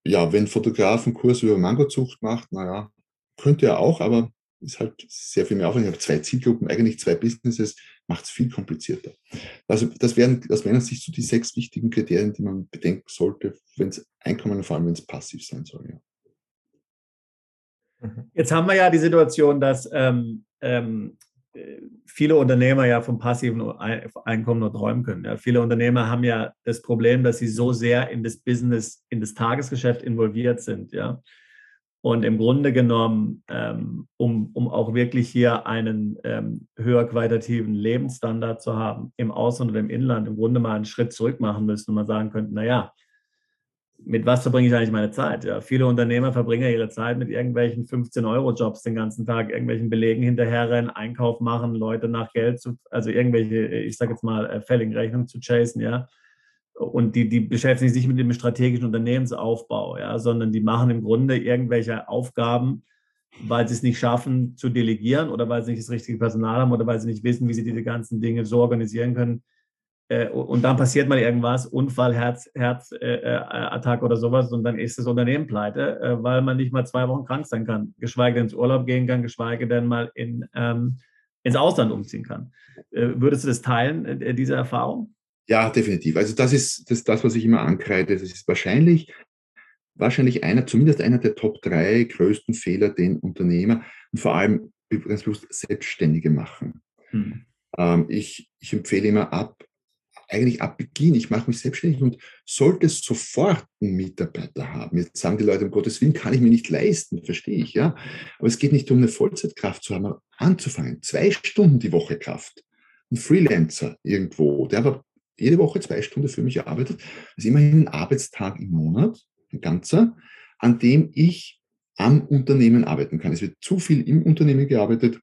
ja, wenn Fotograf einen Kurs über Mangozucht macht, naja, könnte er auch, aber ist halt sehr viel mehr Aufwand. Ich habe zwei Zielgruppen, eigentlich zwei Businesses, macht es viel komplizierter. Also das wären aus meiner Sicht so die sechs wichtigen Kriterien, die man bedenken sollte, wenn es Einkommen, vor allem wenn es passiv sein soll. Ja. Mhm. Jetzt haben wir ja die Situation, dass ähm, ähm, viele Unternehmer ja vom passiven Einkommen nur träumen können. Ja. Viele Unternehmer haben ja das Problem, dass sie so sehr in das Business, in das Tagesgeschäft involviert sind. Ja. Und im Grunde genommen, ähm, um, um auch wirklich hier einen ähm, höher qualitativen Lebensstandard zu haben, im Ausland oder im Inland, im Grunde mal einen Schritt zurück machen müssen und mal sagen könnten, naja, mit was verbringe ich eigentlich meine Zeit? Ja, viele Unternehmer verbringen ihre Zeit mit irgendwelchen 15-Euro-Jobs den ganzen Tag, irgendwelchen Belegen hinterherrennen, Einkauf machen, Leute nach Geld zu, also irgendwelche, ich sage jetzt mal, äh, fälligen Rechnungen zu chasen, ja. Und die, die beschäftigen sich nicht mit dem strategischen Unternehmensaufbau, ja, sondern die machen im Grunde irgendwelche Aufgaben, weil sie es nicht schaffen zu delegieren oder weil sie nicht das richtige Personal haben oder weil sie nicht wissen, wie sie diese ganzen Dinge so organisieren können, äh, und dann passiert mal irgendwas, Unfall, Herz, Herzattacke äh, oder sowas, und dann ist das Unternehmen pleite, äh, weil man nicht mal zwei Wochen krank sein kann, geschweige denn ins Urlaub gehen kann, geschweige denn mal in, ähm, ins Ausland umziehen kann. Äh, würdest du das teilen, äh, diese Erfahrung? Ja, definitiv. Also das ist das, das, was ich immer ankreide. Das ist wahrscheinlich, wahrscheinlich einer, zumindest einer der Top drei größten Fehler, den Unternehmer und vor allem ganz bewusst Selbstständige machen. Hm. Ähm, ich, ich empfehle immer ab, eigentlich ab Beginn, ich mache mich selbstständig und sollte sofort einen Mitarbeiter haben. Jetzt sagen die Leute, um Gottes Willen kann ich mir nicht leisten, verstehe ich, ja. Aber es geht nicht um eine Vollzeitkraft zu haben, anzufangen. Zwei Stunden die Woche Kraft. Ein Freelancer irgendwo, der aber jede Woche zwei Stunden für mich arbeitet, ist immerhin ein Arbeitstag im Monat, ein ganzer, an dem ich am Unternehmen arbeiten kann. Es wird zu viel im Unternehmen gearbeitet,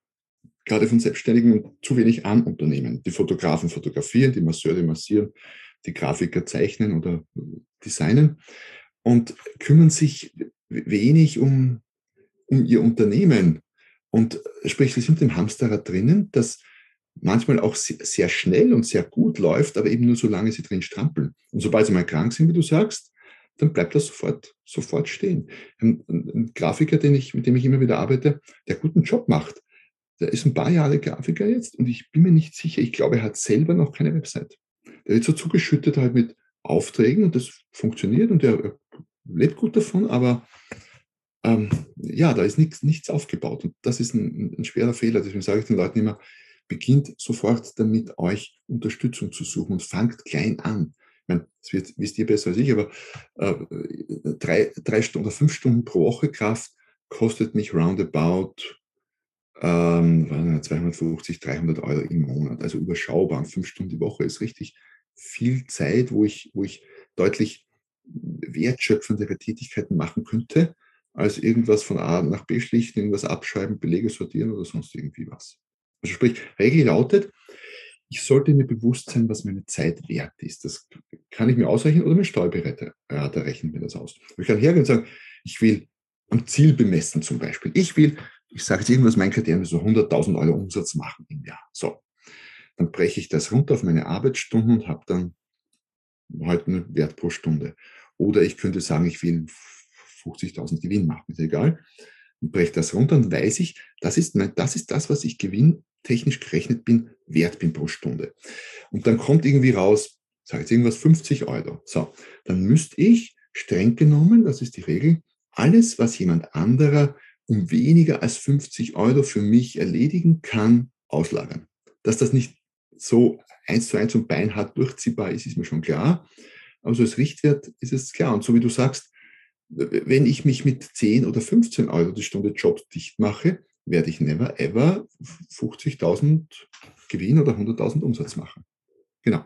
gerade von Selbstständigen und zu wenig an Unternehmen. Die Fotografen fotografieren, die Masseure massieren, die Grafiker zeichnen oder designen und kümmern sich wenig um, um ihr Unternehmen. Und sprich, sie sind im Hamsterrad drinnen, das manchmal auch sehr schnell und sehr gut läuft, aber eben nur solange sie drin strampeln. Und sobald sie mal krank sind, wie du sagst, dann bleibt das sofort, sofort stehen. Ein, ein Grafiker, den ich, mit dem ich immer wieder arbeite, der guten Job macht, der ist ein paar Jahre Grafiker jetzt und ich bin mir nicht sicher, ich glaube, er hat selber noch keine Website. Der wird so zugeschüttet halt mit Aufträgen und das funktioniert und er lebt gut davon, aber ähm, ja, da ist nichts, nichts aufgebaut und das ist ein, ein schwerer Fehler. Deswegen sage ich den Leuten immer, beginnt sofort damit, euch Unterstützung zu suchen und fangt klein an. Ich meine, das wird, wisst ihr besser als ich, aber äh, drei, drei Stunden oder fünf Stunden pro Woche Kraft kostet mich roundabout ähm, 250, 300 Euro im Monat, also überschaubar. Fünf Stunden die Woche ist richtig viel Zeit, wo ich, wo ich deutlich wertschöpfendere Tätigkeiten machen könnte, als irgendwas von A nach B schlichten, irgendwas abschreiben, Belege sortieren oder sonst irgendwie was. Also sprich, Regel lautet, ich sollte mir bewusst sein, was meine Zeit wert ist. Das kann ich mir ausrechnen oder mein Steuerberater rechnet mir das aus. Ich kann hergehen und sagen, ich will am Ziel bemessen zum Beispiel. Ich will ich sage jetzt irgendwas, mein Kriterium ist so 100.000 Euro Umsatz machen im Jahr. So, dann breche ich das runter auf meine Arbeitsstunden und habe dann halt einen Wert pro Stunde. Oder ich könnte sagen, ich will 50.000 Gewinn machen, ist egal. Und breche das runter und weiß ich, das ist, mein, das ist das, was ich gewinntechnisch gerechnet bin, wert bin pro Stunde. Und dann kommt irgendwie raus, sage jetzt irgendwas, 50 Euro. So, dann müsste ich streng genommen, das ist die Regel, alles, was jemand anderer um weniger als 50 Euro für mich erledigen kann, auslagern. Dass das nicht so eins zu eins und beinhart durchziehbar ist, ist mir schon klar. Aber so als Richtwert ist es klar. Und so wie du sagst, wenn ich mich mit 10 oder 15 Euro die Stunde Job dicht mache, werde ich never ever 50.000 Gewinn oder 100.000 Umsatz machen. Genau.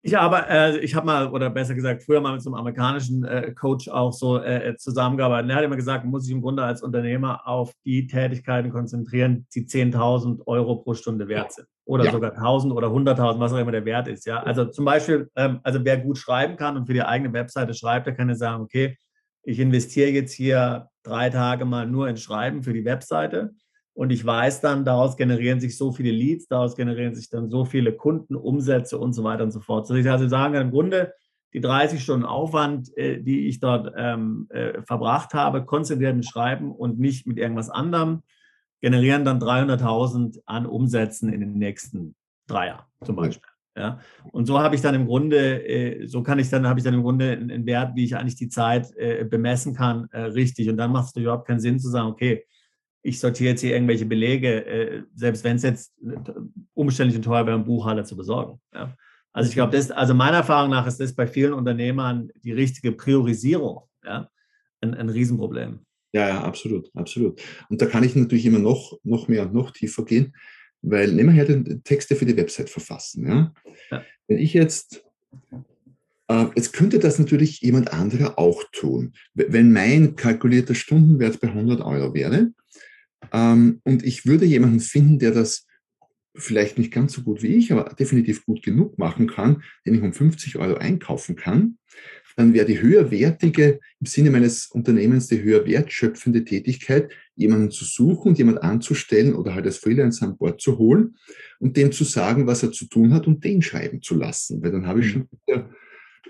Ich aber, äh, ich habe mal, oder besser gesagt, früher mal mit so einem amerikanischen äh, Coach auch so äh, zusammengearbeitet. Er hat immer gesagt, man muss sich im Grunde als Unternehmer auf die Tätigkeiten konzentrieren, die 10.000 Euro pro Stunde wert sind. Oder ja. sogar 1.000 oder 100.000, was auch immer der Wert ist. Ja, also zum Beispiel, ähm, also wer gut schreiben kann und für die eigene Webseite schreibt, der kann ja sagen, okay, ich investiere jetzt hier drei Tage mal nur in Schreiben für die Webseite und ich weiß dann, daraus generieren sich so viele Leads, daraus generieren sich dann so viele Kundenumsätze und so weiter und so fort. So ich also sagen, im Grunde die 30 Stunden Aufwand, äh, die ich dort ähm, äh, verbracht habe, konzentriert mit Schreiben und nicht mit irgendwas anderem, generieren dann 300.000 an Umsätzen in den nächsten drei Jahren zum Beispiel. Ja, und so habe ich dann im Grunde, äh, so kann ich dann, habe ich dann im Grunde einen Wert, wie ich eigentlich die Zeit äh, bemessen kann, äh, richtig. Und dann macht es überhaupt keinen Sinn zu sagen, okay, ich sortiere jetzt hier irgendwelche Belege, äh, selbst wenn es jetzt äh, umständlich und teuer wäre, einen Buchhalter zu besorgen. Ja. Also ich glaube, das, also meiner Erfahrung nach ist das bei vielen Unternehmern die richtige Priorisierung ja, ein, ein Riesenproblem. Ja, ja, absolut, absolut. Und da kann ich natürlich immer noch, noch mehr und noch tiefer gehen, weil nehmen wir her Texte für die Website verfassen. Ja? ja. Wenn ich jetzt, äh, jetzt könnte das natürlich jemand anderer auch tun. Wenn mein kalkulierter Stundenwert bei 100 Euro wäre, ähm, und ich würde jemanden finden, der das vielleicht nicht ganz so gut wie ich, aber definitiv gut genug machen kann, den ich um 50 Euro einkaufen kann, dann wäre die höherwertige, im Sinne meines Unternehmens, die höher wertschöpfende Tätigkeit, jemanden zu suchen und jemanden anzustellen oder halt als Freelancer an Bord zu holen und dem zu sagen, was er zu tun hat und den schreiben zu lassen. Weil dann habe ich mhm. schon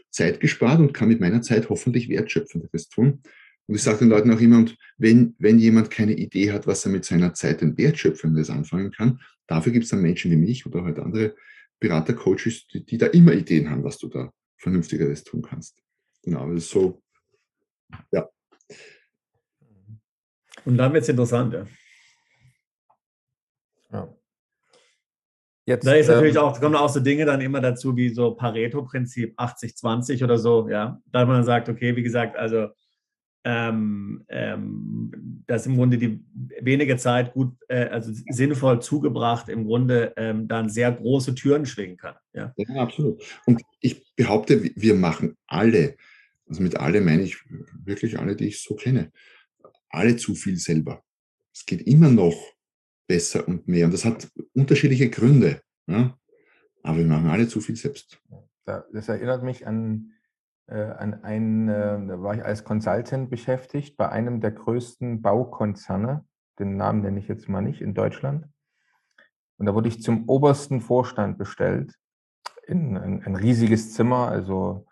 Zeit gespart und kann mit meiner Zeit hoffentlich wertschöpfenderes tun. Und ich sage den Leuten auch immer, und wenn, wenn jemand keine Idee hat, was er mit seiner Zeit denn wertschöpfendes anfangen kann, dafür gibt es dann Menschen wie mich oder halt andere Berater, Coaches, die, die da immer Ideen haben, was du da Vernünftigeres tun kannst. Genau, das ist so, ja. Und dann wird es interessant, ja. ja. Jetzt, da ist natürlich ähm, auch, kommen auch so Dinge dann immer dazu, wie so Pareto-Prinzip 80-20 oder so, ja. Da man sagt, okay, wie gesagt, also ähm, ähm, dass im Grunde die wenige Zeit gut, äh, also sinnvoll zugebracht, im Grunde ähm, dann sehr große Türen schwingen kann. Ja? ja, absolut. Und ich behaupte, wir machen alle, also mit alle meine ich wirklich alle, die ich so kenne, alle zu viel selber. Es geht immer noch besser und mehr. Und das hat unterschiedliche Gründe. Ja? Aber wir machen alle zu viel selbst. Das erinnert mich an äh, an ein, äh, da war ich als Consultant beschäftigt bei einem der größten Baukonzerne, den Namen nenne ich jetzt mal nicht, in Deutschland. Und da wurde ich zum obersten Vorstand bestellt, in ein, ein riesiges Zimmer, also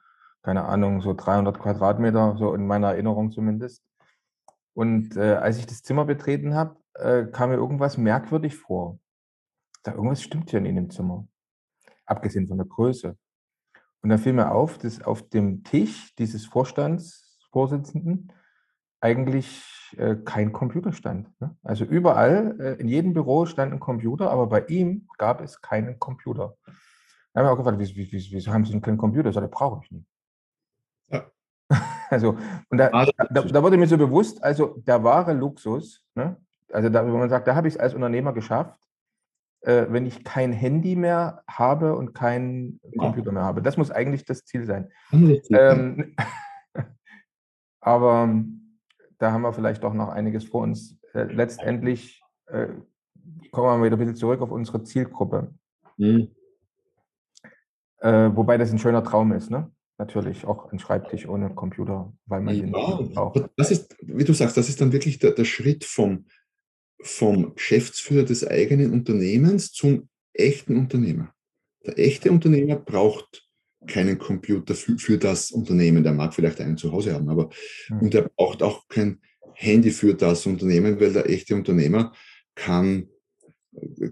keine Ahnung, so 300 Quadratmeter, so in meiner Erinnerung zumindest. Und äh, als ich das Zimmer betreten habe, äh, kam mir irgendwas merkwürdig vor. Da irgendwas stimmt hier in dem Zimmer. Abgesehen von der Größe. Und da fiel mir auf, dass auf dem Tisch dieses Vorstandsvorsitzenden eigentlich äh, kein Computer stand. Ne? Also überall, äh, in jedem Büro stand ein Computer, aber bei ihm gab es keinen Computer. Da habe ich auch gefragt, wieso, wieso, haben Sie denn keinen Computer? Das brauche ich nicht. Also, und da, da, da, wurde mir so bewusst, also der wahre Luxus, ne? also da, wo man sagt, da habe ich es als Unternehmer geschafft, äh, wenn ich kein Handy mehr habe und keinen. Computer mehr habe. Das muss eigentlich das Ziel sein. Ähm, aber ähm, da haben wir vielleicht doch noch einiges vor uns. Äh, letztendlich äh, kommen wir wieder ein bisschen zurück auf unsere Zielgruppe. Mhm. Äh, wobei das ein schöner Traum ist, ne? Natürlich, auch ein Schreibtisch ohne Computer, weil man ja, den braucht. Das ist, wie du sagst, das ist dann wirklich der, der Schritt vom, vom Geschäftsführer des eigenen Unternehmens zum echten Unternehmer. Der echte Unternehmer braucht keinen Computer für, für das Unternehmen. Der mag vielleicht einen zu Hause haben, aber mhm. und er braucht auch kein Handy für das Unternehmen, weil der echte Unternehmer kann,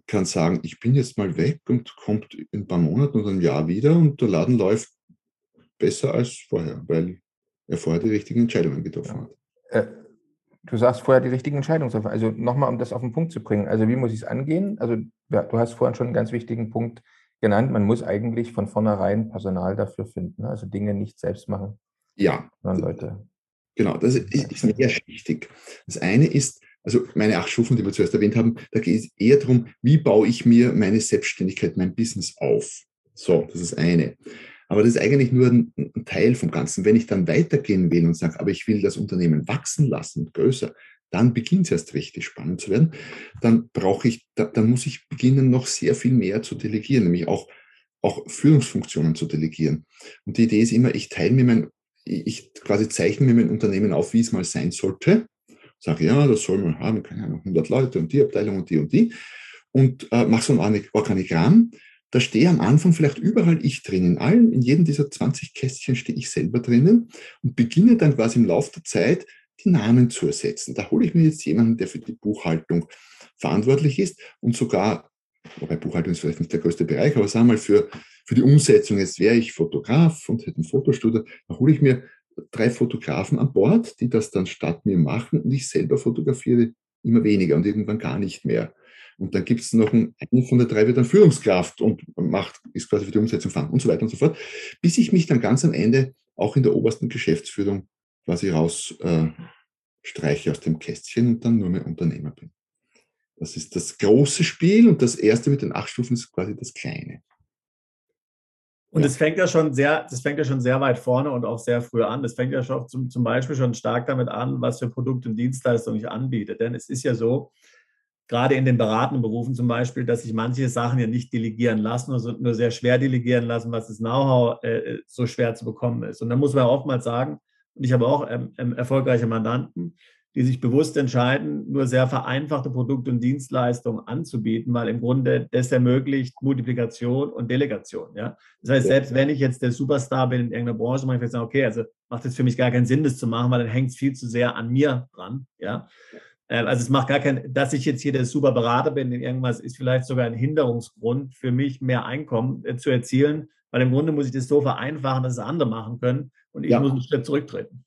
kann sagen, ich bin jetzt mal weg und kommt in ein paar Monaten oder ein Jahr wieder und der Laden läuft besser als vorher, weil er vorher die richtigen Entscheidungen getroffen hat. Äh, du sagst vorher die richtigen Entscheidungen treffen. Also nochmal, um das auf den Punkt zu bringen. Also wie muss ich es angehen? Also ja, du hast vorhin schon einen ganz wichtigen Punkt genannt. Man muss eigentlich von vornherein Personal dafür finden. Ne? Also Dinge nicht selbst machen. Ja. Sondern Leute. Genau, das ist, ist mehrschichtig. Das eine ist, also meine acht Stufen, die wir zuerst erwähnt haben, da geht es eher darum, wie baue ich mir meine Selbstständigkeit, mein Business auf. So, das ist eine. Aber das ist eigentlich nur ein, ein, Teil vom Ganzen. Wenn ich dann weitergehen will und sage, aber ich will das Unternehmen wachsen lassen, größer, dann beginnt es erst richtig spannend zu werden. Dann brauche ich, da, dann muss ich beginnen, noch sehr viel mehr zu delegieren, nämlich auch, auch Führungsfunktionen zu delegieren. Und die Idee ist immer, ich teile mir mein, ich quasi zeichne mir mein Unternehmen auf, wie es mal sein sollte. Sage, ja, das soll man haben, keine Ahnung, 100 Leute und die Abteilung und die und die. Und äh, mache so ein Organigramm, da stehe am Anfang vielleicht überall ich drin. In allen, in jedem dieser 20 Kästchen stehe ich selber drinnen und beginne dann quasi im Laufe der Zeit die Namen zu ersetzen. Da hole ich mir jetzt jemanden, der für die Buchhaltung verantwortlich ist und sogar, wobei Buchhaltung ist vielleicht nicht der größte Bereich, aber sagen wir mal für, für die Umsetzung, jetzt wäre ich Fotograf und hätte ein Fotostudio, da hole ich mir drei Fotografen an Bord, die das dann statt mir machen und ich selber fotografiere immer weniger und irgendwann gar nicht mehr. Und dann gibt es noch einen, einen von der drei wird dann Führungskraft und macht, ist quasi für die Umsetzung fahren und so weiter und so fort, bis ich mich dann ganz am Ende auch in der obersten Geschäftsführung quasi rausstreiche äh, aus dem Kästchen und dann nur mehr Unternehmer bin. Das ist das große Spiel und das erste mit den acht Stufen ist quasi das kleine. Und es fängt ja schon sehr, das fängt ja schon sehr weit vorne und auch sehr früh an. Das fängt ja schon zum, zum Beispiel schon stark damit an, was für Produkte und Dienstleistungen ich anbiete. Denn es ist ja so, gerade in den beratenden Berufen zum Beispiel, dass sich manche Sachen ja nicht delegieren lassen oder nur sehr schwer delegieren lassen, was das Know-how äh, so schwer zu bekommen ist. Und dann muss man oftmals sagen, und ich habe auch ähm, ähm, erfolgreiche Mandanten, die sich bewusst entscheiden, nur sehr vereinfachte Produkte und Dienstleistungen anzubieten, weil im Grunde das ermöglicht Multiplikation und Delegation. Ja? Das heißt, selbst wenn ich jetzt der Superstar bin in irgendeiner Branche, mache ich vielleicht sagen, okay, also macht es für mich gar keinen Sinn, das zu machen, weil dann hängt es viel zu sehr an mir dran. Ja? Ähm, also es macht gar keinen, dass ich jetzt hier der super Berater bin in irgendwas, ist vielleicht sogar ein Hinderungsgrund für mich, mehr Einkommen äh, zu erzielen, weil im Grunde muss ich das so vereinfachen, dass es andere machen können und ich ja. muss einen Schritt zurücktreten.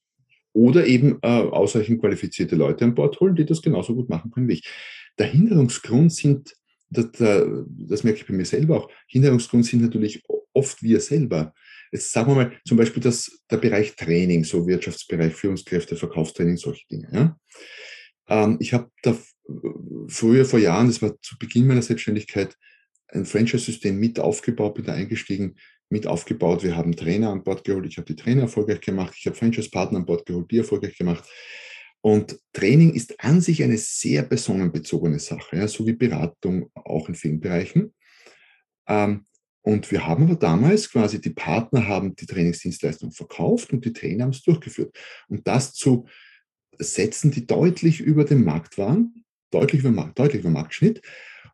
Oder eben äh, ausreichend qualifizierte Leute an Bord holen, die das genauso gut machen können wie ich. Der Hinderungsgrund sind, das, das merke ich bei mir selber auch, Hinderungsgrund sind natürlich oft wir selber. Jetzt sagen wir mal zum Beispiel das, der Bereich Training, so Wirtschaftsbereich, Führungskräfte, Verkaufstraining, solche Dinge. Ja? Ähm, ich habe da früher vor Jahren, das war zu Beginn meiner Selbstständigkeit, ein Franchise-System mit aufgebaut, bin da eingestiegen, mit aufgebaut. Wir haben Trainer an Bord geholt, ich habe die Trainer erfolgreich gemacht, ich habe Franchise-Partner an Bord geholt, die erfolgreich gemacht. Und Training ist an sich eine sehr personenbezogene Sache, ja, so wie Beratung auch in vielen Bereichen. Ähm, und wir haben aber damals quasi, die Partner haben die Trainingsdienstleistung verkauft und die Trainer haben es durchgeführt. Und das zu setzen, die deutlich über dem Markt waren, deutlich über, deutlich über Marktschnitt.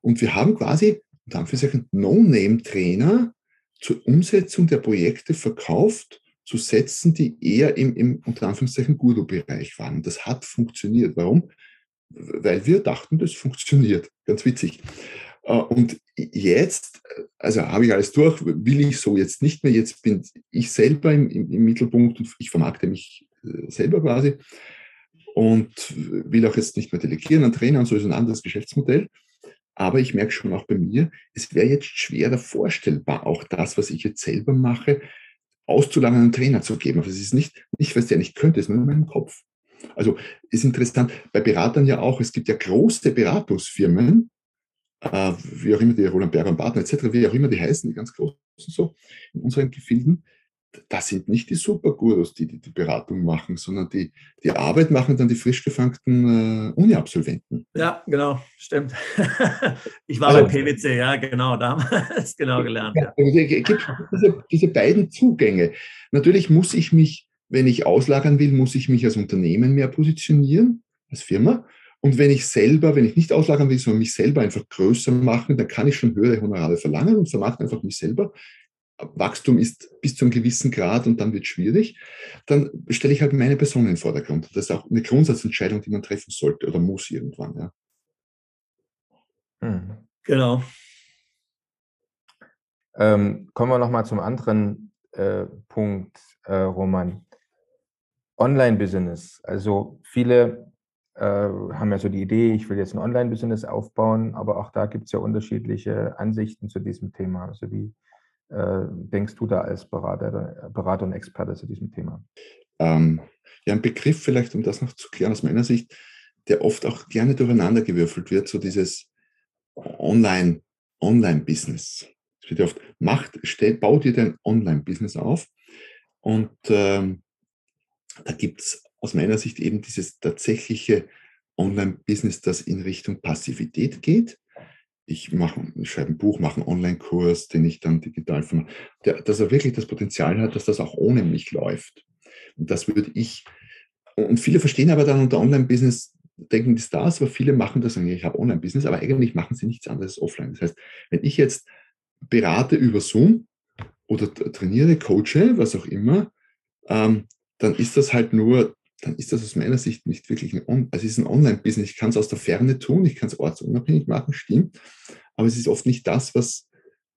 Und wir haben quasi, unter Anführungszeichen, No-Name-Trainer zur Umsetzung der Projekte verkauft, zu Sätzen, die eher im, im unter Anführungszeichen Guru-Bereich waren. Das hat funktioniert. Warum? Weil wir dachten, das funktioniert. Ganz witzig. Äh, und jetzt, also habe ich alles durch, will ich so jetzt nicht mehr. Jetzt bin ich selber im, im, im Mittelpunkt und ich vermarkte mich äh, selber quasi und will auch jetzt nicht mehr delegieren an Trainer und so ist ein anderes Geschäftsmodell. Aber ich merke schon auch bei mir, es wäre jetzt schwerer vorstellbar, auch das, was ich jetzt selber mache, auszulagern einen Trainer zu geben. Aber es ist nicht, nicht, was der nicht könnte, es ist nur in meinem Kopf. Also ist interessant, bei Beratern ja auch, es gibt ja große Beratungsfirmen, äh, wie auch immer die Roland Berger und Partner etc., wie auch immer die heißen, die ganz großen so in unseren Gefilden, das sind nicht die Supergurus, die, die die Beratung machen, sondern die, die Arbeit machen dann die frisch gefangten äh, Uni-Absolventen. Ja, genau, stimmt. ich war also, bei PwC, ja, genau, da haben wir es genau gelernt. Ja. Also, es gibt diese, diese beiden Zugänge. Natürlich muss ich mich, wenn ich auslagern will, muss ich mich als Unternehmen mehr positionieren, als Firma. Und wenn ich selber, wenn ich nicht auslagern will, sondern mich selber einfach größer machen, dann kann ich schon höhere Honorare verlangen und vermarkte einfach mich selber. Wachstum ist bis zu einem gewissen Grad und dann wird es schwierig, dann stelle ich halt meine Person in den Vordergrund. Das ist auch eine Grundsatzentscheidung, die man treffen sollte oder muss irgendwann. Ja. Hm. Genau. Ähm, kommen wir nochmal zum anderen äh, Punkt, äh, Roman. Online-Business. Also viele äh, haben ja so die Idee, ich will jetzt ein Online-Business aufbauen, aber auch da gibt es ja unterschiedliche Ansichten zu diesem Thema. Also wie, denkst du da als Berater, Berater und Experte zu diesem Thema? Ähm, ja, ein Begriff vielleicht, um das noch zu klären aus meiner Sicht, der oft auch gerne durcheinandergewürfelt wird, so dieses Online, Online-Business. Es wird ja oft, macht, stell, bau dir dein Online-Business auf. Und ähm, da gibt es aus meiner Sicht eben dieses tatsächliche Online-Business, das in Richtung Passivität geht ich mache, ich schreibe ein Buch, mache einen Online-Kurs, den ich dann digital vermache, dass er wirklich das Potenzial hat, dass das auch ohne mich läuft. Und das würde ich, und viele verstehen aber dann unter Online-Business, denken die Stars, aber viele machen das und ich habe Online-Business, aber eigentlich machen sie nichts anderes offline. Das heißt, wenn ich jetzt berate über Zoom oder trainiere, coache, was auch immer, ähm, dann ist das halt nur dann ist das aus meiner Sicht nicht wirklich ein, On also ein Online-Business. Ich kann es aus der Ferne tun, ich kann es ortsunabhängig machen, stimmt, aber es ist oft nicht das, was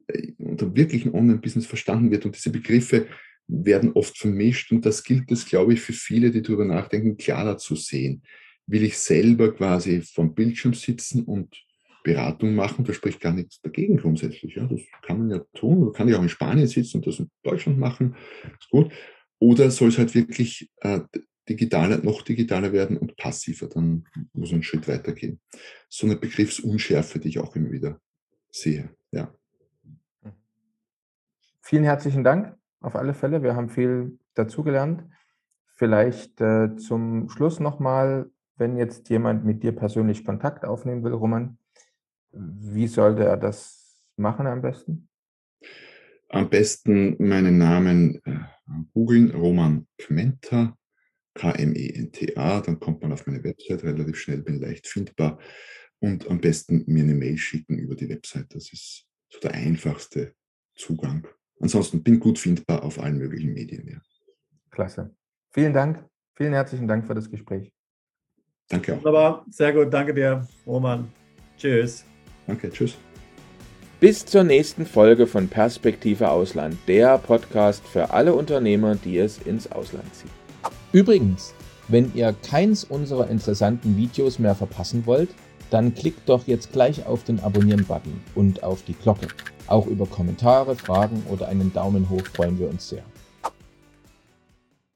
äh, unter wirklichen Online-Business verstanden wird. Und diese Begriffe werden oft vermischt und das gilt es, glaube ich, für viele, die darüber nachdenken, klarer zu sehen. Will ich selber quasi vom Bildschirm sitzen und Beratung machen, da spricht gar nichts dagegen grundsätzlich. Ja, das kann man ja tun, oder kann ich auch in Spanien sitzen und das in Deutschland machen, ist gut. Oder soll es halt wirklich äh, digitaler, noch digitaler werden und passiver, dann muss ein Schritt weitergehen. So eine Begriffsunschärfe, die ich auch immer wieder sehe. Ja. Vielen herzlichen Dank auf alle Fälle. Wir haben viel dazugelernt. Vielleicht äh, zum Schluss nochmal wenn jetzt jemand mit dir persönlich Kontakt aufnehmen will, Roman, wie sollte er das machen am besten? Am besten meinen Namen äh, googeln, Roman Kmenta, K-M-E-N-T-A, dann kommt man auf meine Website relativ schnell, bin leicht findbar und am besten mir eine Mail schicken über die Website. Das ist so der einfachste Zugang. Ansonsten bin gut findbar auf allen möglichen Medien. Ja. Klasse. Vielen Dank. Vielen herzlichen Dank für das Gespräch. Danke auch. Wunderbar. Sehr gut. Danke dir, Roman. Tschüss. Danke. Tschüss. Bis zur nächsten Folge von Perspektive Ausland, der Podcast für alle Unternehmer, die es ins Ausland ziehen. Übrigens, wenn ihr keins unserer interessanten Videos mehr verpassen wollt, dann klickt doch jetzt gleich auf den Abonnieren-Button und auf die Glocke. Auch über Kommentare, Fragen oder einen Daumen hoch freuen wir uns sehr.